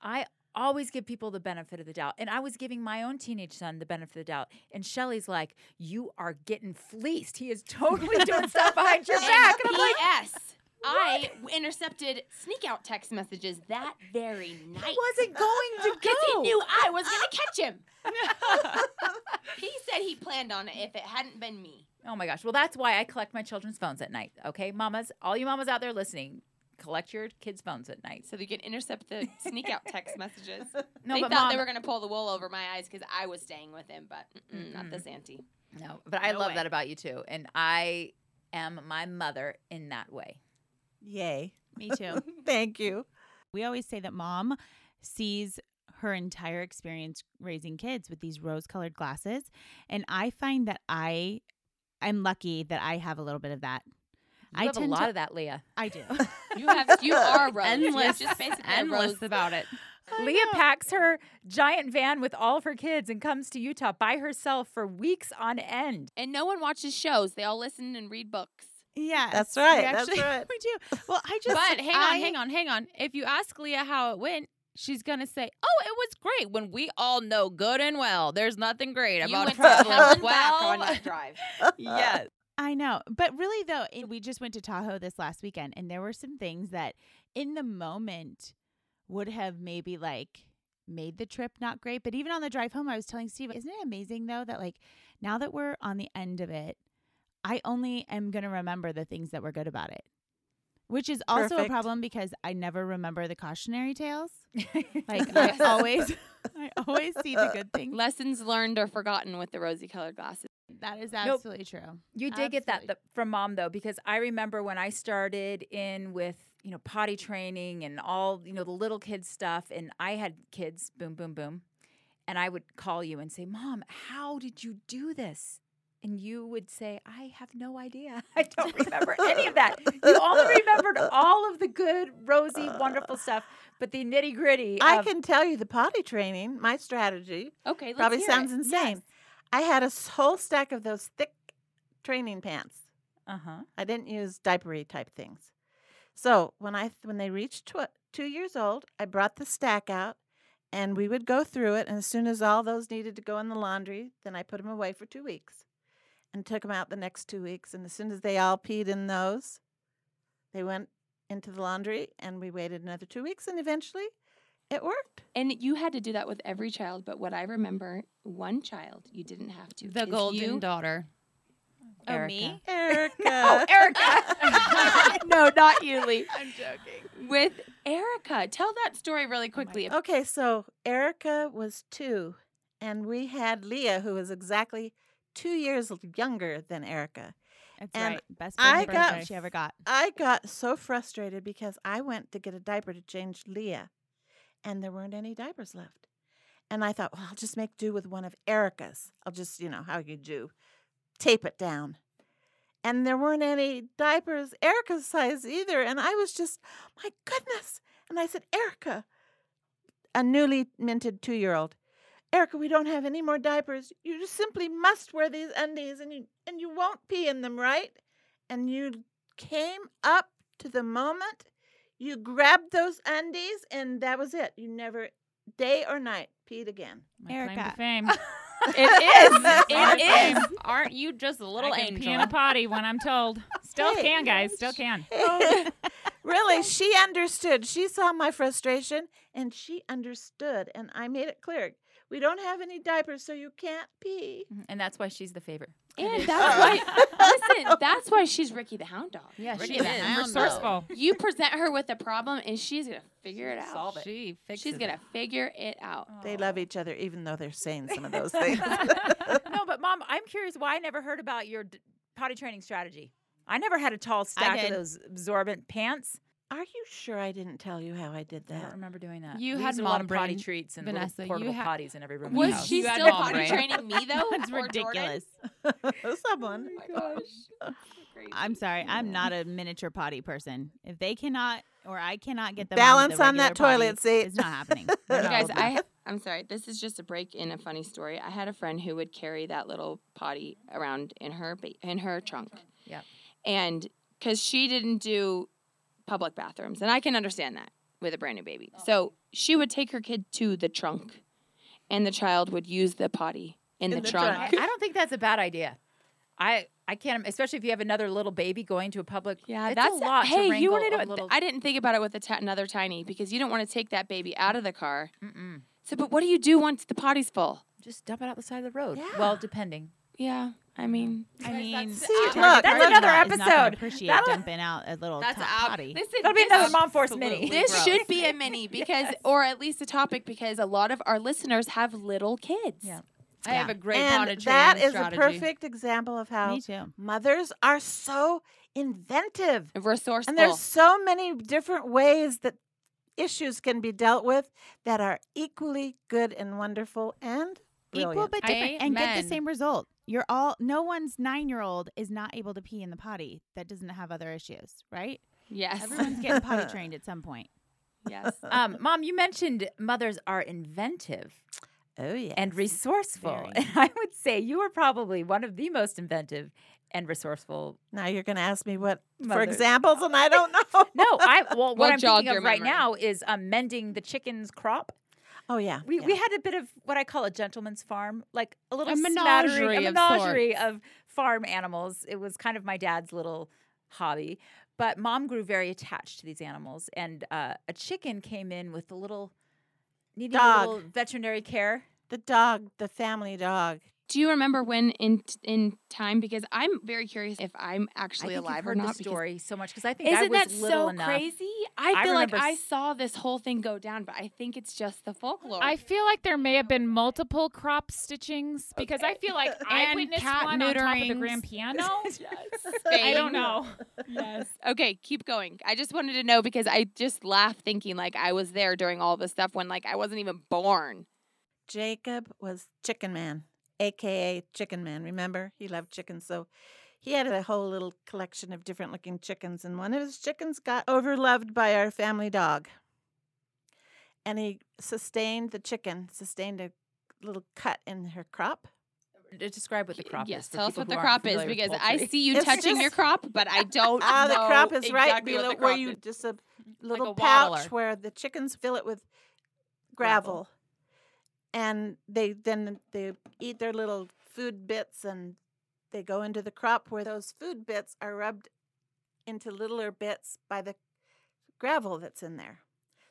I always give people the benefit of the doubt. And I was giving my own teenage son the benefit of the doubt. And Shelly's like, You are getting fleeced. He is totally doing stuff behind your back. And I'm like, P.S. I intercepted sneak out text messages that very night. He wasn't going to Because he knew I was going to catch him. he said he planned on it if it hadn't been me. Oh my gosh. Well, that's why I collect my children's phones at night. Okay, mamas, all you mamas out there listening, collect your kids' phones at night. So you can intercept the sneak out text messages. No, they but thought mom, they were going to pull the wool over my eyes because I was staying with him, but mm-mm, not this auntie. no, but I No love way. that about you too, and I am my mother in that way. Yay. Me too. Thank you. we always say that mom sees her entire experience raising kids with these rose-colored glasses, and I find that I I'm lucky that I have a little bit of that. You I have a tend lot to- of that, Leah. I do. You have you are rose. Endless, just basically endless rose. about it. Leah packs her giant van with all of her kids and comes to Utah by herself for weeks on end. And no one watches shows. They all listen and read books. Yeah, That's right, We that's actually, right. We do. Well, I just But hang on, I- hang on, hang on. If you ask Leah how it went, she's gonna say, "Oh, it was great." When we all know good and well, there's nothing great You about went to traveling well. back on that drive. yes. I know. But really, though, it, we just went to Tahoe this last weekend, and there were some things that in the moment would have maybe like made the trip not great. But even on the drive home, I was telling Steve, isn't it amazing, though, that like now that we're on the end of it, I only am going to remember the things that were good about it. Which is also a problem because I never remember the cautionary tales. Like I always, I always see the good things. Lessons learned or forgotten with the rosy colored glasses. That is absolutely true. You did get that th- from mom though, because I remember when I started in with you know potty training and all you know the little kids stuff, and I had kids, boom, boom, boom, and I would call you and say, "Mom, how did you do this?" And you would say, "I have no idea. I don't remember any of that. You only remembered all of the good, rosy, wonderful stuff, but the nitty gritty. I can tell you the potty training, my strategy, Okay, let's probably sounds it. insane. I had a whole stack of those thick training pants. Uh huh. I didn't use diapery type things. So when I when they reached tw- two years old, I brought the stack out, and we would go through it. And as soon as all those needed to go in the laundry, then I put them away for two weeks, and took them out the next two weeks. And as soon as they all peed in those, they went into the laundry, and we waited another two weeks, and eventually, it worked. And you had to do that with every child, but what I remember, one child you didn't have to. The golden you. daughter. Oh, me? Erika. Oh, Erika. no, not you, Lee. I'm joking. With Erika, tell that story really oh, quickly. Okay, so Erika was two, and we had Leah, who was exactly two years younger than Erika. That's And right. Best I got she ever got. I got so frustrated because I went to get a diaper to change Leah, and there weren't any diapers left. And I thought, well, I'll just make do with one of Erika's. I'll just, you know, how you do, tape it down. And there weren't any diapers Erika's size either. And I was just, my goodness. And I said, Erika, a newly minted two year old, Erika, we don't have any more diapers. You just simply must wear these undies and you and you won't pee in them, right? And you came up to the moment, you grabbed those undies, and that was it. You never, day or night, peed again. My claim to Erika. fame. it is. it is. Aren't you just a little I can angel? pee in a potty when I'm told. Still Hey. can, guys. Still can. Oh, really, oh. she understood. She saw my frustration and she understood. And I made it clear we don't have any diapers, so you can't pee. Mm-hmm, and that's why she's the favorite. And that's why, listen, that's why she's Ricky the Hound Dog. Yeah, Ricky she the. Hound Resourceful. You present her with a problem, and she's gonna figure it out. Solve it. She fixes She's gonna figure it out. They love each other, even though they're saying some of those things. no, but mom, I'm curious why I never heard about your d- potty training strategy. I never had a tall stack of those absorbent pants. Are you sure I didn't tell you how I did that? I don't that? remember doing that. You had used a lot mom of potty brain, treats and Vanessa, little you portable ha- potties in every room. in the Was house. she You had still mom potty brain. training me though? That's or Jordan? ridiculous. Someone. Oh my gosh. Crazy. I'm sorry. I'm not a miniature potty person. If they cannot or I cannot get them Balance on that regular potty, toilet seat. It's not happening. You guys, I I'm sorry. This is just a break in a funny story. I had a friend who would carry that little potty around in her ba- in her trunk. Yep. And because she didn't do public bathrooms, and I can understand that. with a brand new baby. Oh. So she would take her kid to the trunk, and the child would use the potty in, the, the trunk. I, I don't think that's a bad idea. I I can't, especially if you have another little baby going to a public. Yeah, it's that's a lot. Hey, to you want wrangle to know? little. I didn't think about it with a another tiny because you don't want to take that baby out of the car. Mm-mm. So, but what do you do once the potty's full? Just dump it out the side of the road. Yeah. Well, depending. Yeah, I mean, I mean, See, a look, that's customer another is not episode. Appreciate That'll- dumping out a little that's top ab- potty. Listen, That'll be this another mom force mini. This gross. should be a mini because, or at least a topic because a lot of our listeners have little kids. Yeah. I have a great and potted that training is strategy. a perfect example of how mothers are so inventive. Resourceful. And there's so many different ways that issues can be dealt with that are equally good and wonderful and brilliant. Equal but different, and get the same result. You're all. No one's nine year old is not able to pee in the potty that doesn't have other issues, right? yes. Everyone's getting potty trained at some point. yes. Um, Mom, you mentioned mothers are inventive oh yeah. and resourceful, Very. and I would say you are probably one of the most inventive and resourceful. now you're going to ask me what for examples and I don't know. No, I well, what We'll I'm jog thinking your of right now is um, mending the chicken's crop. Oh yeah. We, yeah. we had a bit of what I call a gentleman's farm, like a little A menagerie a of menagerie sorts. of farm animals. It was kind of my dad's little hobby. But mom grew very attached to these animals, and uh, a chicken came in with a little needing a little veterinary care. the dog, the family dog. Do you remember when in in time? Because I'm very curious if I'm actually I think alive you've or not. the story so much because I think Isn't was that little so enough. crazy? I I feel like remember I s- saw this whole thing go down, but I think it's just the folklore. I feel like there may have been multiple crop stitchings because I feel like I And witnessed cat one on top of the grand piano. yes. I don't know. Yes. Okay, keep going. I just wanted to know because I just laughed thinking like I was there during all this stuff when like I wasn't even born. Jacob was Chicken Man, aka Chicken Man. Remember, he loved chickens, so he had a whole little collection of different looking chickens, and one of his chickens got overloved by our family dog, and he sustained the chicken, sustained a little cut in her crop. D- Describe what the crop yes, is. for tell us what the crop is familiar with because I see you It's touching your crop, but I don't Ah, the know crop is right exactly what below the where you is. just a little a pouch waddler. where the chickens fill it with gravel, and they then they eat their little food bits and they go into the crop where those food bits are rubbed into littler bits by the gravel that's in there.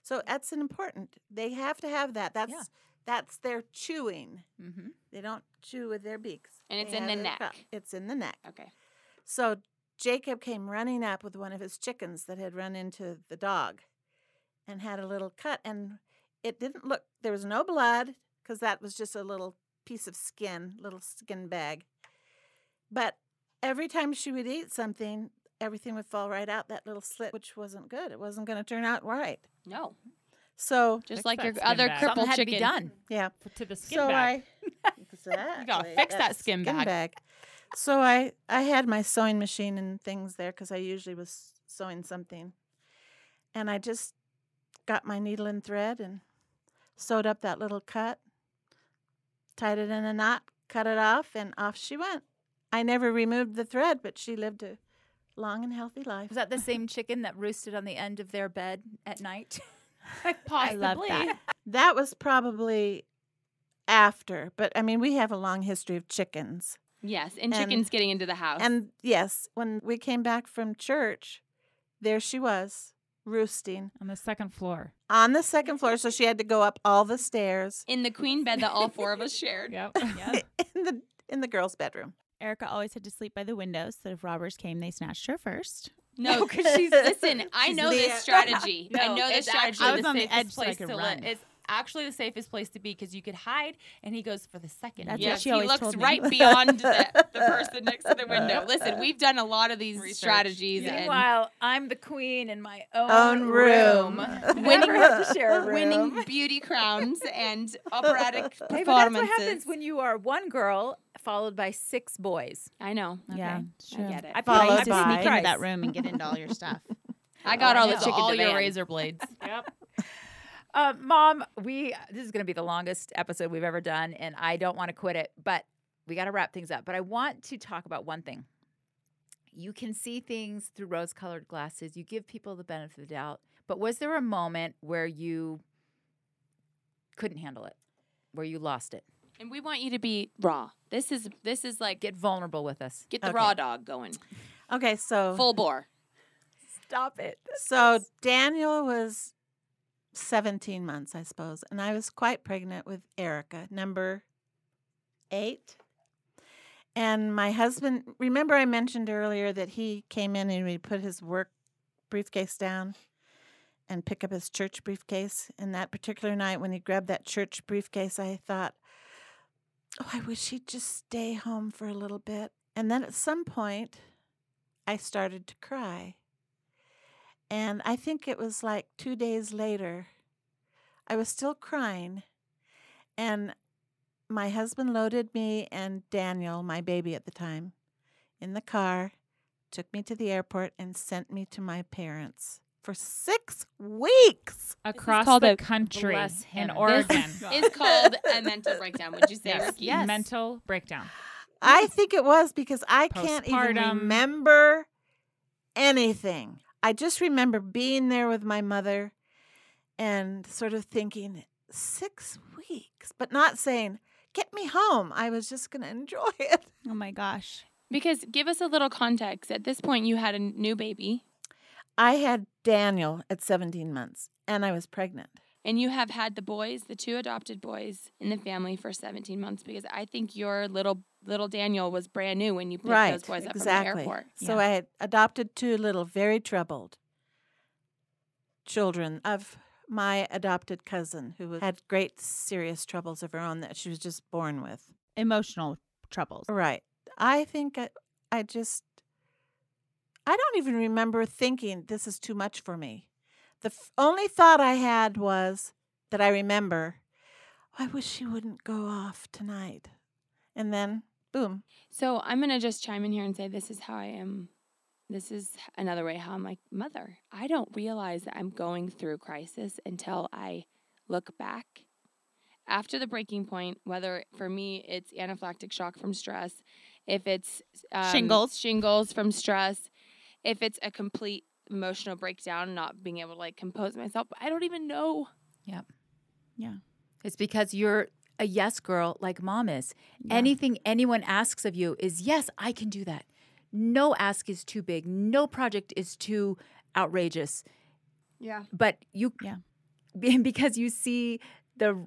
So that's an important. They have to have that. That's that's their chewing. Mm-hmm. They don't chew with their beaks. And it's They in the their crop. neck. It's in the neck. Okay. So Jacob came running up with one of his chickens that had run into the dog and had a little cut. And it didn't look, there was no blood because that was just a little piece of skin, little skin bag. But every time she would eat something, everything would fall right out that little slit, which wasn't good. It wasn't going to turn out right. No, So, just like your other bag. crippled Something had to chicken. be done. yeah. To the skin so bag. I exactly, you gotta fix that skin bag. So I I had my sewing machine and things there because I usually was sewing something, and I just got my needle and thread and sewed up that little cut, tied it in a knot, cut it off, and off she went. I never removed the thread, but she lived a long and healthy life. Was that the same chicken that roosted on the end of their bed at night? I love that. That was probably after, but I mean we have a long history of chickens. Yes, and And- chickens getting into the house. And yes, when we came back from church, there she was, roosting on the second floor. on the second floor. So she had to go up all the stairs in the queen bed that all four of us shared. Yep. in the in the girls' bedroom. Erika always had to sleep by the window so that if robbers came, they snatched her first. No, because she's listen. I She's know this strategy. I know this it's strategy. actually I was the on the safest edge so I place could run. It's actually the safest place to be because you could hide, and he goes for the second. That's one. what Yes, she he always looks told me. right beyond the, the person next to the window. Listen, we've done a lot of these Research. strategies and Meanwhile, I'm the queen in my own, Own room. Never have to share a room. winning beauty crowns and operatic Hey, but that's what happens when you are one girl followed by six boys. I know. Yeah, Okay. true. I get it. I Followed I used to by- sneak into that room and get into all your stuff. I got all the It's chicken all your razor blades. Yep. Uh, Mom, we this is going to be the longest episode we've ever done, and I don't want to quit it, but we got to wrap things up. But I want to talk about one thing. You can see things through rose-colored glasses. You give people the benefit of the doubt, But was there a moment where you couldn't handle it, where you lost it? And we want you to be raw. This is this is like Get vulnerable with us. get the Okay. raw dog going. Okay, so Full bore. Stop it. So Daniel was 17 months, I suppose, and I was quite pregnant with Erika, number eight. And my husband, remember I mentioned earlier that he came in and he put his work briefcase down and pick up his church briefcase. And that particular night when he grabbed that church briefcase, I thought, oh, I wish he'd just stay home for a little bit. And then at some point, I started to cry. And I think it was like two days later, I was still crying. And my husband loaded me and Daniel, my baby at the time, in the car, took me to the airport, and sent me to my parents for six weeks. Across called the a- country in him. Oregon. Is called a mental breakdown. Would you say, Yes. Ricky? Yes. Mental breakdown. I think it was because I can't even remember anything. I just remember being there with my mother and sort of thinking, six weeks, but not saying, get me home. I was just going to enjoy it. Oh my gosh. Because give us a little context. At this point, you had a new baby, I had Daniel at 17 months and I was pregnant. and you have had the boys, the two adopted boys, in the family for 17 months. Because I think your little little Daniel was brand new when you picked right. those boys up exactly. from the airport. So Yeah. I had adopted two little, very troubled children of my adopted cousin who had great serious troubles of her own that she was just born with. Emotional troubles. Right. I think I, I just, I don't even remember thinking this is too much for me. The f- only thought I had was that I remember, I wish she wouldn't go off tonight. And then, boom. So I'm gonna just chime in here and say this is how I am. This is another way how I'm like mother. I don't realize that I'm going through crisis until I look back. After the breaking point, whether for me it's anaphylactic shock from stress, if it's um, Shingles. shingles from stress, if it's a complete emotional breakdown, not being able to like compose myself, I don't even know. Yep. Yeah. It's because you're a yes girl like mom is. Anything anyone asks of you is yes, I can do that. No ask is too big. No project is too outrageous. Yeah. But you Yeah. because you see the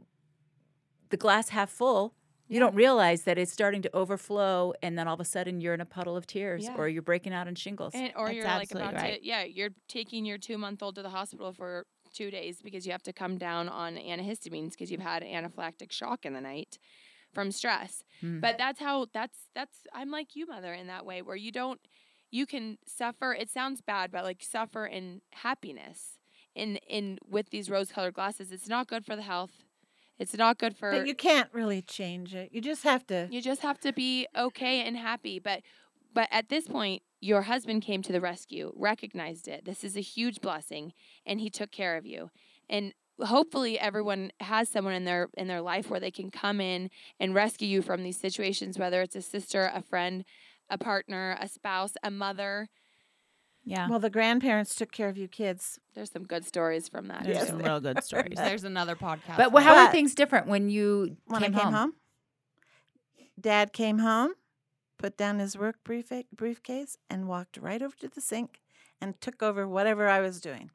the glass half full, you don't realize that it's starting to overflow and then all of a sudden you're in a puddle of tears Yeah. or you're breaking out in shingles. And, or That's you're like about right. to, yeah, you're taking your two month old to the hospital for two days because you have to come down on antihistamines because you've had anaphylactic shock in the night from stress. Hmm. But that's how, that's, that's, I'm like you, mother, in that way where you don't, you can suffer, it sounds bad, but like suffer in happiness in, in, with these rose colored glasses. It's not good for the health. It's not good for, But you can't really change it. You just have to. you just have to be okay and happy. But but at this point, your husband came to the rescue, recognized it. This is a huge blessing, and he took care of you. And hopefully everyone has someone in their in their life where they can come in and rescue you from these situations, whether it's a sister, a friend, a partner, a spouse, a mother. Yeah. Well, the grandparents took care of you kids. There's some good stories from that. There's Yes. some real good stories. There's another podcast. but how that. are things different when you When came, I came home? home, Dad came home, put down his work brief- briefcase, and walked right over to the sink and took over whatever I was doing.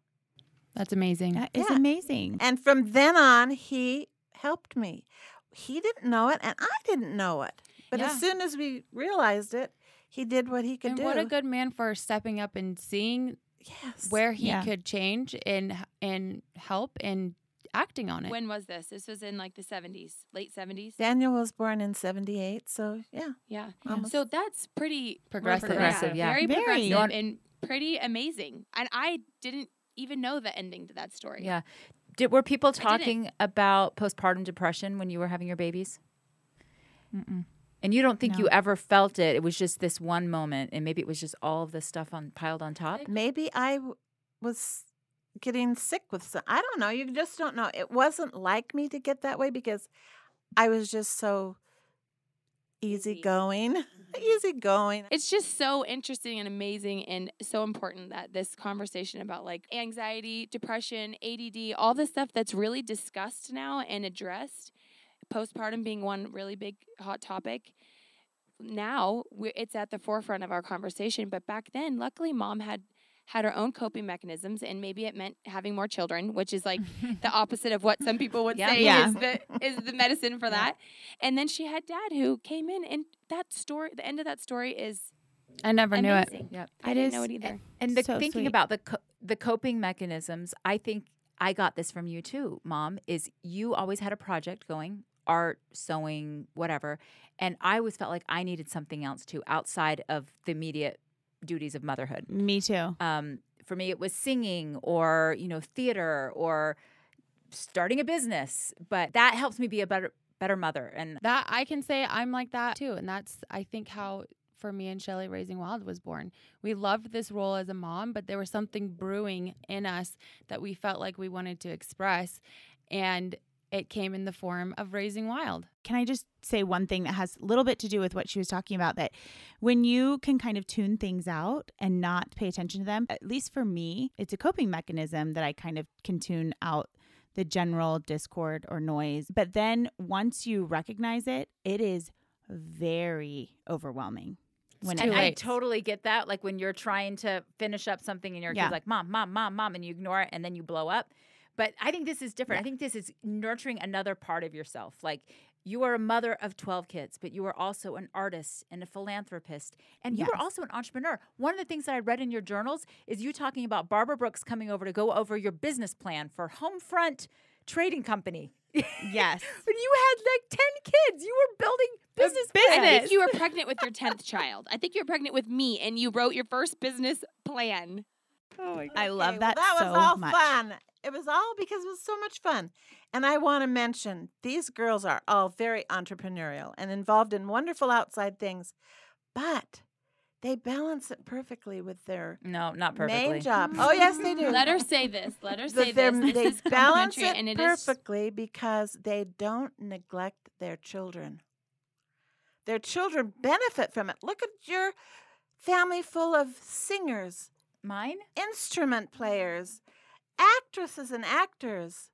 That's amazing. That is Yeah. amazing. And from then on, he helped me. He didn't know it, and I didn't know it. But Yeah. as soon as we realized it, he did what he could and do. what a good man for stepping up and seeing yes. where he Yeah. could change and and help and acting on it. When was this? This was in like the 70s, late 70s. Daniel was born in '78, so yeah, Yeah. almost. So that's pretty Progressive. Progressive, yeah. Very, Very. progressive You want- and pretty amazing. And I didn't even know the ending to that story. Yeah. Did, were people talking about postpartum depression when you were having your babies? Mm-mm. And you don't think No. you ever felt it? It was just this one moment, and maybe it was just all of this stuff on piled on top. maybe I w- was getting sick with some. I don't know. You just don't know. It wasn't like me to get that way because I was just so Easy. easygoing. Mm-hmm. easygoing. It's just so interesting and amazing and so important that this conversation about like anxiety, depression, ADD, all the stuff that's really discussed now and addressed, postpartum being one really big hot topic. Now we're, it's at the forefront of our conversation, but back then, luckily, mom had had her own coping mechanisms, and maybe it meant having more children, which is like the opposite of what some people would Yeah. say Yeah. is the is the medicine for that. And then she had dad who came in, and that story, the end of that story is I never knew it. amazing. Yep. I It didn't is- know it either. And the, So thinking sweet. about the co- the coping mechanisms, I think I got this from you too, mom. Is you always had a project going, art, sewing, whatever, and I always felt like I needed something else too outside of the immediate duties of motherhood. Me too. Um, for me, it was singing or you know theater or starting a business, but that helps me be a better better mother. And That I can say I'm like that too. And that's I think how for me and Shelly Raising Wild was born. We loved this role as a mom, but there was something brewing in us that we felt like we wanted to express. And it came in the form of Raising Wild. Can I just say one thing that has a little bit to do with what she was talking about? That when you can kind of tune things out and not pay attention to them, at least for me, it's a coping mechanism that I kind of can tune out the general discord or noise. But then once you recognize it, it is very overwhelming. When and I totally get that. Like when you're trying to finish up something and your Yeah. kid's like, mom, mom, mom, mom, and you ignore it and then you blow up. But I think this is different. I think this is nurturing another part of yourself. Like you are a mother of 12 kids, but you are also an artist and a philanthropist. And you are also an entrepreneur. One of the things that I read in your journals is you talking about Barbara Brooks coming over to go over your business plan for Homefront Trading Company. Yes. When you had like 10 kids, you were building business I plans. think you were pregnant with your tenth child. I think you were pregnant with me, and you wrote your first business plan. Oh, I love Okay, well, that, that so was all much. fun. It was all because it was so much fun. And I want to mention these girls are all very entrepreneurial and involved in wonderful outside things, but they balance it perfectly with their no, not perfectly. main job. Oh, yes, they do. Let her say this. Let her say they're- this. This they is balance it and it is perfectly because they don't neglect their children. Their children benefit from it. Look at your family full of singers, Mine? instrument players, actresses and actors.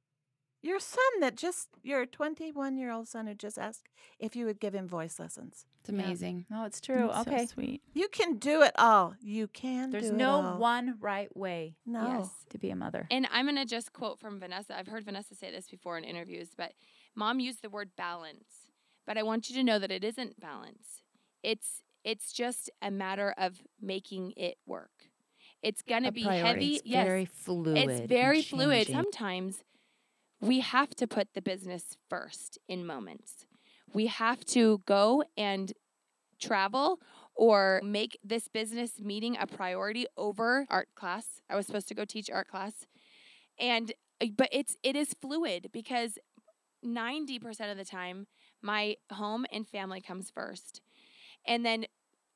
Your son that just your 21 year old son who just asked if you would give him voice lessons. It's amazing. No, it's true. That's so okay. sweet. You can do it all. You can. There's do it no all. one right way No. Yes. to be a mother. And I'm going to just quote from Vanessa. I've heard Vanessa say this before in interviews, but mom used the word balance. But I want you to know that it isn't balance. It's it's just a matter of making it work. It's going to be priority. heavy. It's yes. very fluid. it's very fluid. Sometimes we have to put the business first in moments. We have to go and travel or make this business meeting a priority over art class. I was supposed to go teach art class. And uh, but it's it is fluid because 90% of the time my home and family comes first. And then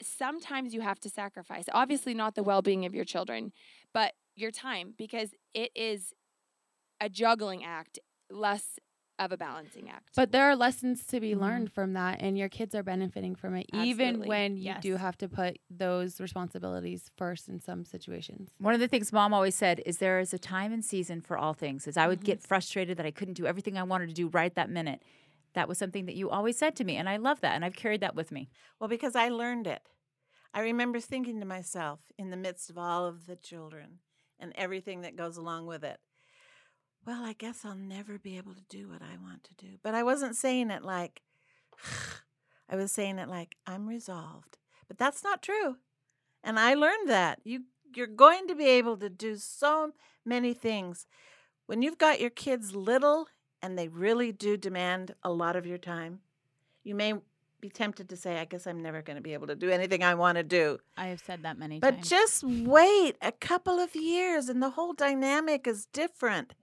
sometimes you have to sacrifice. Obviously not the well-being of your children, but your time because it is a juggling act less of a balancing act. But there are lessons to be Mhm. learned from that, and your kids are benefiting from it, even when you Yes. do have to put those responsibilities first in some situations. One of the things mom always said is there is a time and season for all things. As I would Mm-hmm. get frustrated that I couldn't do everything I wanted to do right that minute. That was something that you always said to me, and I love that, and I've carried that with me. Well, because I learned it. I remember thinking to myself in the midst of all of the children and everything that goes along with it, well, I guess I'll never be able to do what I want to do. But I wasn't saying it like, I was saying it like, I'm resolved. But that's not true. And I learned that. You you're going to be able to do so many things. When you've got your kids little and they really do demand a lot of your time, you may be tempted to say, I guess I'm never going to be able to do anything I want to do. I have said that many But times. But just wait a couple of years and the whole dynamic is different.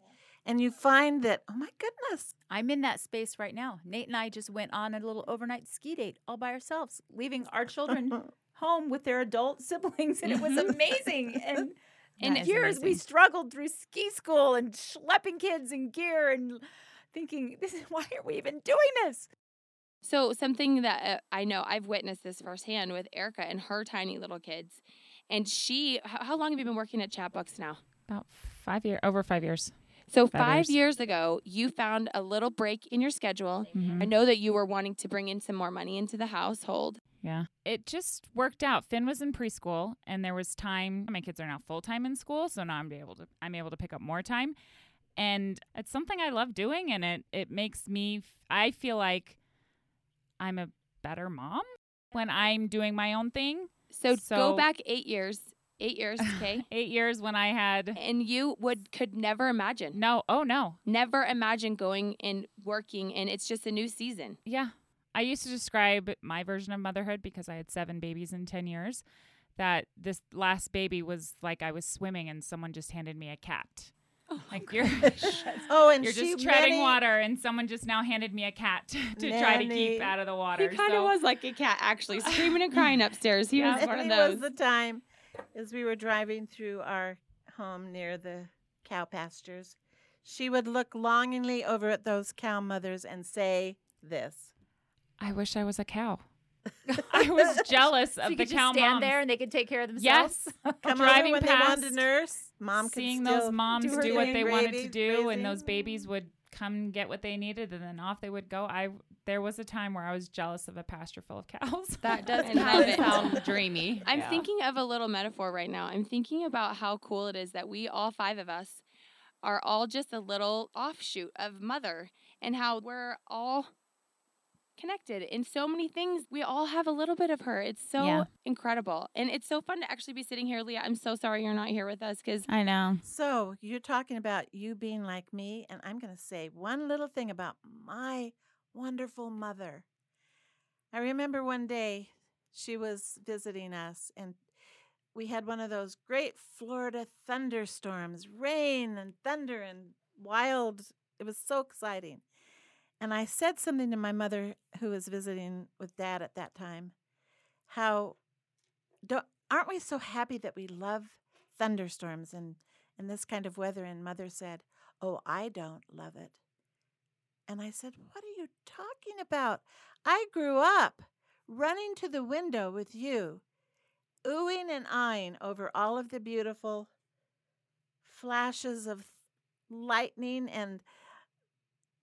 And you find that, oh my goodness, I'm in that space right now. Nate and I just went on a little overnight ski date all by ourselves, leaving our children home with their adult siblings, and it was mm-hmm. amazing. And And and it's years we struggled through ski school and schlepping kids and gear and thinking, this is why are we even doing this? So something that uh, I know I've witnessed this firsthand with Erika and her tiny little kids, and she. How, how long have you been working at Chatbooks now? About five years, over five years. So Five five years. years ago, you found a little break in your schedule. Mhm. I know that you were wanting to bring in some more money into the household. Yeah. It just worked out. Finn was in preschool and there was time. My kids are now full time in school, so now I'm able to I'm able to pick up more time. And it's something I love doing and it it makes me f- I feel like I'm a better mom when I'm doing my own thing. So, So- go back eight years. Eight years, okay. 8 years when I had and you would could never imagine, No, oh no. never imagine going and working, and it's just a new season. Yeah. I used to describe my version of motherhood because I had seven babies in 10 years. That this last baby was like I was swimming and someone just handed me a cat. Oh like you're Oh, and you're she just treading many- water and someone just now handed me a cat to try to keep out of the water. He kind of So- was like a cat, actually, screaming and crying upstairs. He Yeah. was one of It those. was the time as we were driving through our home near the cow pastures. She would look longingly over at those cow mothers and say this. I wish I was a cow. I was jealous of you the could cow just stand moms. there and they could take care of themselves. Yes. themselves. Come Driving over when they wanted past, to nurse. Mom seeing still those moms do, do what thing, they wanted to raising- do and those babies would come get what they needed and then off they would go i there was a time where i was jealous of a pasture full of cows That does I kind of sound dreamy. I'm Yeah. thinking of a little metaphor right now. I'm thinking about how cool it is that we, all five of us, are all just a little offshoot of Mother and how we're all connected in so many things. We all have a little bit of her. It's so Yeah. incredible. And it's so fun to actually be sitting here, Leah. I'm so sorry you're not here with us because I know. So you're talking about you being like me, and I'm going to say one little thing about my wonderful mother. I remember one day she was visiting us, and we had one of those great Florida thunderstorms, rain and thunder and wild. It was so exciting. And I said something to my mother, who was visiting with dad at that time, how don't, aren't we so happy that we love thunderstorms and and this kind of weather. And mother said, Oh, I don't love it. And I said, What are you talking about? I grew up running to the window with you, oohing and eyeing over all of the beautiful flashes of lightning and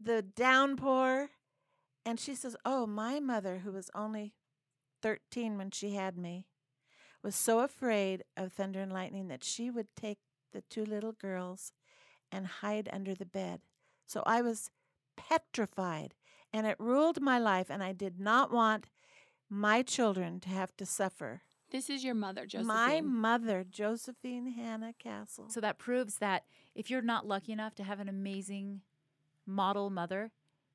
the downpour. And she says, Oh, my mother, who was only 13 when she had me, was so afraid of thunder and lightning that she would take the two little girls and hide under the bed. So I was petrified, and it ruled my life, and I did not want my children to have to suffer. this is your mother, Josephine. My mother, Josephine Hannah Castle. So that proves that if you're not lucky enough to have an amazing model mother,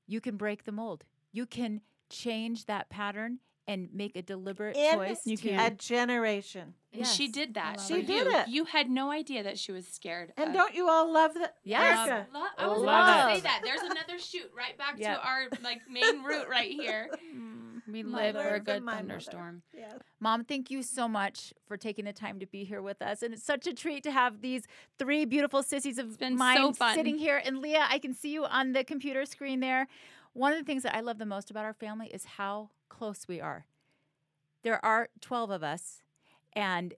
you can break the mold. You can change that pattern and make a deliberate in choice. You can. a generation. and she did that. love for She did you. it. You had no idea that she was scared. And of- don't you all love that? Yes. Erika? Lo- I was Love about to say that. There's another shoot right back Yep. to our like main route right here. Mm. We live for a good thunderstorm. Yes. Mom, thank you so much for taking the time to be here with us. And it's such a treat to have these three beautiful sissies of been so mine fun. sitting here. And Leah, I can see you on the computer screen there. One of the things that I love the most about our family is how close we are. There are 12 of us, and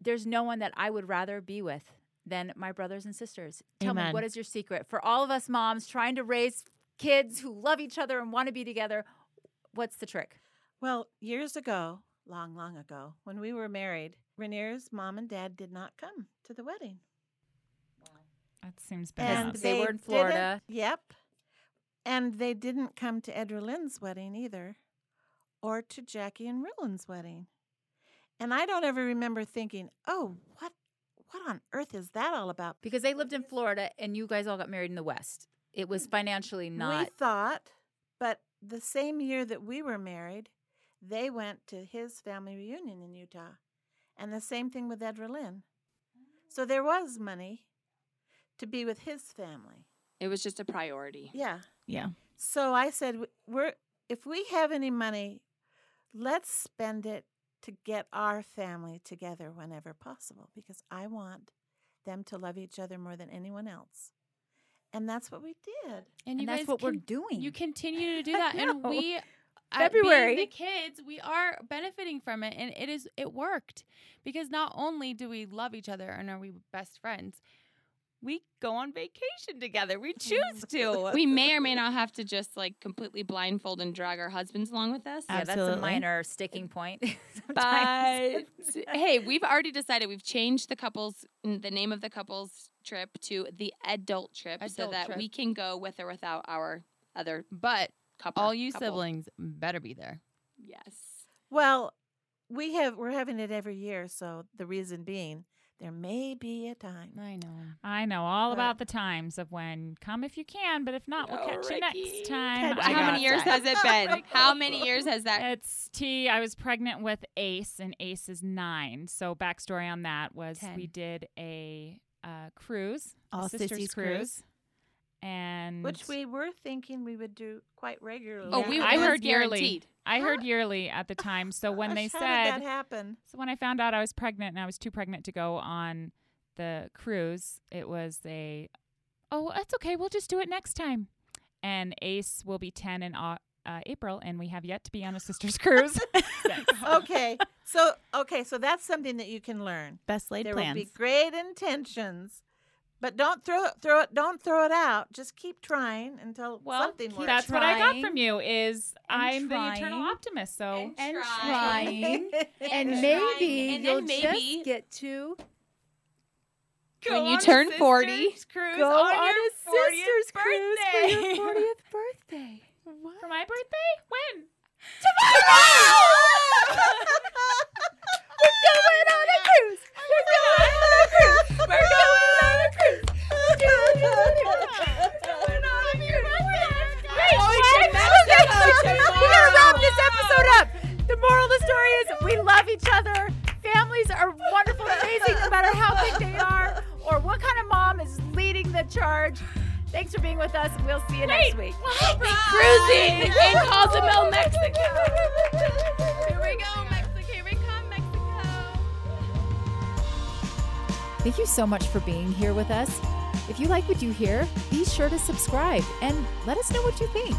there's no one that I would rather be with than my brothers and sisters. Tell me, what is your secret? For all of us moms trying to raise kids who love each other and want to be together, what's the trick? Well, years ago, long, long ago, when we were married, Rainier's mom and dad did not come to the wedding. that seems bad. And bananas. they were in Florida. Yep. And they didn't come to Edra Lynn's wedding either, or to Jackie and Ryland's wedding. And I don't ever remember thinking, oh, what what on earth is that all about? because they lived in Florida and you guys all got married in the West. It was mm. financially not. We thought, but the same year that we were married, they went to his family reunion in Utah. And the same thing with Edra Lynn. So there was money to be with his family. It was just a priority. Yeah. Yeah. So I said, "We're if we have any money, let's spend it to get our family together whenever possible because I want them to love each other more than anyone else." And that's what we did. And you and that's guys what we're doing. You continue to do that, and know. we uh, at being February. the kids, we are benefiting from it, and it is it worked because not only do we love each other and are we best friends, we go on vacation together. We choose to. we may or may not have to just like completely blindfold and drag our husbands along with us. Yeah, that's a minor sticking mm. point. But hey, we've already decided we've changed the couples the name of the couples trip to the adult trip so that trip. we can go with or without our other but couple. all you couple. siblings better be there. Yes. Well, we have we're having it every year, so the reason being there may be a time. I know. I know all But- about the times of when come if you can, but if not, we'll Oh, catch you next time. Catch How many years that. has it been? How many years has that? It's T. I was pregnant with Ace, and Ace is nine. So backstory on that was Ten. we did a uh, cruise, All sisters sissies cruise, cruise. and Which we were thinking we would do quite regularly. Oh, we I was heard yearly. guaranteed. I heard yearly at the time. So when they Gosh, how did said, that happen? so when I found out I was pregnant and I was too pregnant to go on the cruise, it was a, oh, that's okay. We'll just do it next time. And Ace will be ten in Au- uh, April, and we have yet to be on a sisters cruise. okay, so okay, so that's something that you can learn. Best laid there plans. will be great intentions, but don't throw it, throw it, don't throw it out. Just keep trying until Well, something works. That's what I got from you. Is and I'm the eternal optimist. So and trying. trying. and And maybe and you'll maybe- just get to When you turn 40. cruise go on, on, your a 40th sisters cruise for your birthday. 40th birthday. for my birthday, when? We're going on a cruise. We're going on a cruise. We're going on a cruise. We're going on a cruise. Great. Okay, we gotta wrap this episode up. The moral of the story is we love each other. Families are wonderful, amazing, no matter how big they are or what kind of mom is leading the charge. Thanks for being with us. We'll see you next week. Cruising in Cozumel, Mexico. Here we go, Mexico. Here we come, Mexico. Thank you so much for being here with us. If you like what you hear, be sure to subscribe and let us know what you think.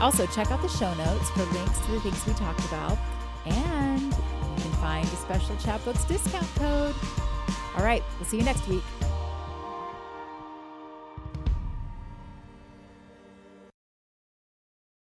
Also, check out the show notes for links to the things we talked about, and you can find a special Chatbooks discount code. All right, we'll see you next week.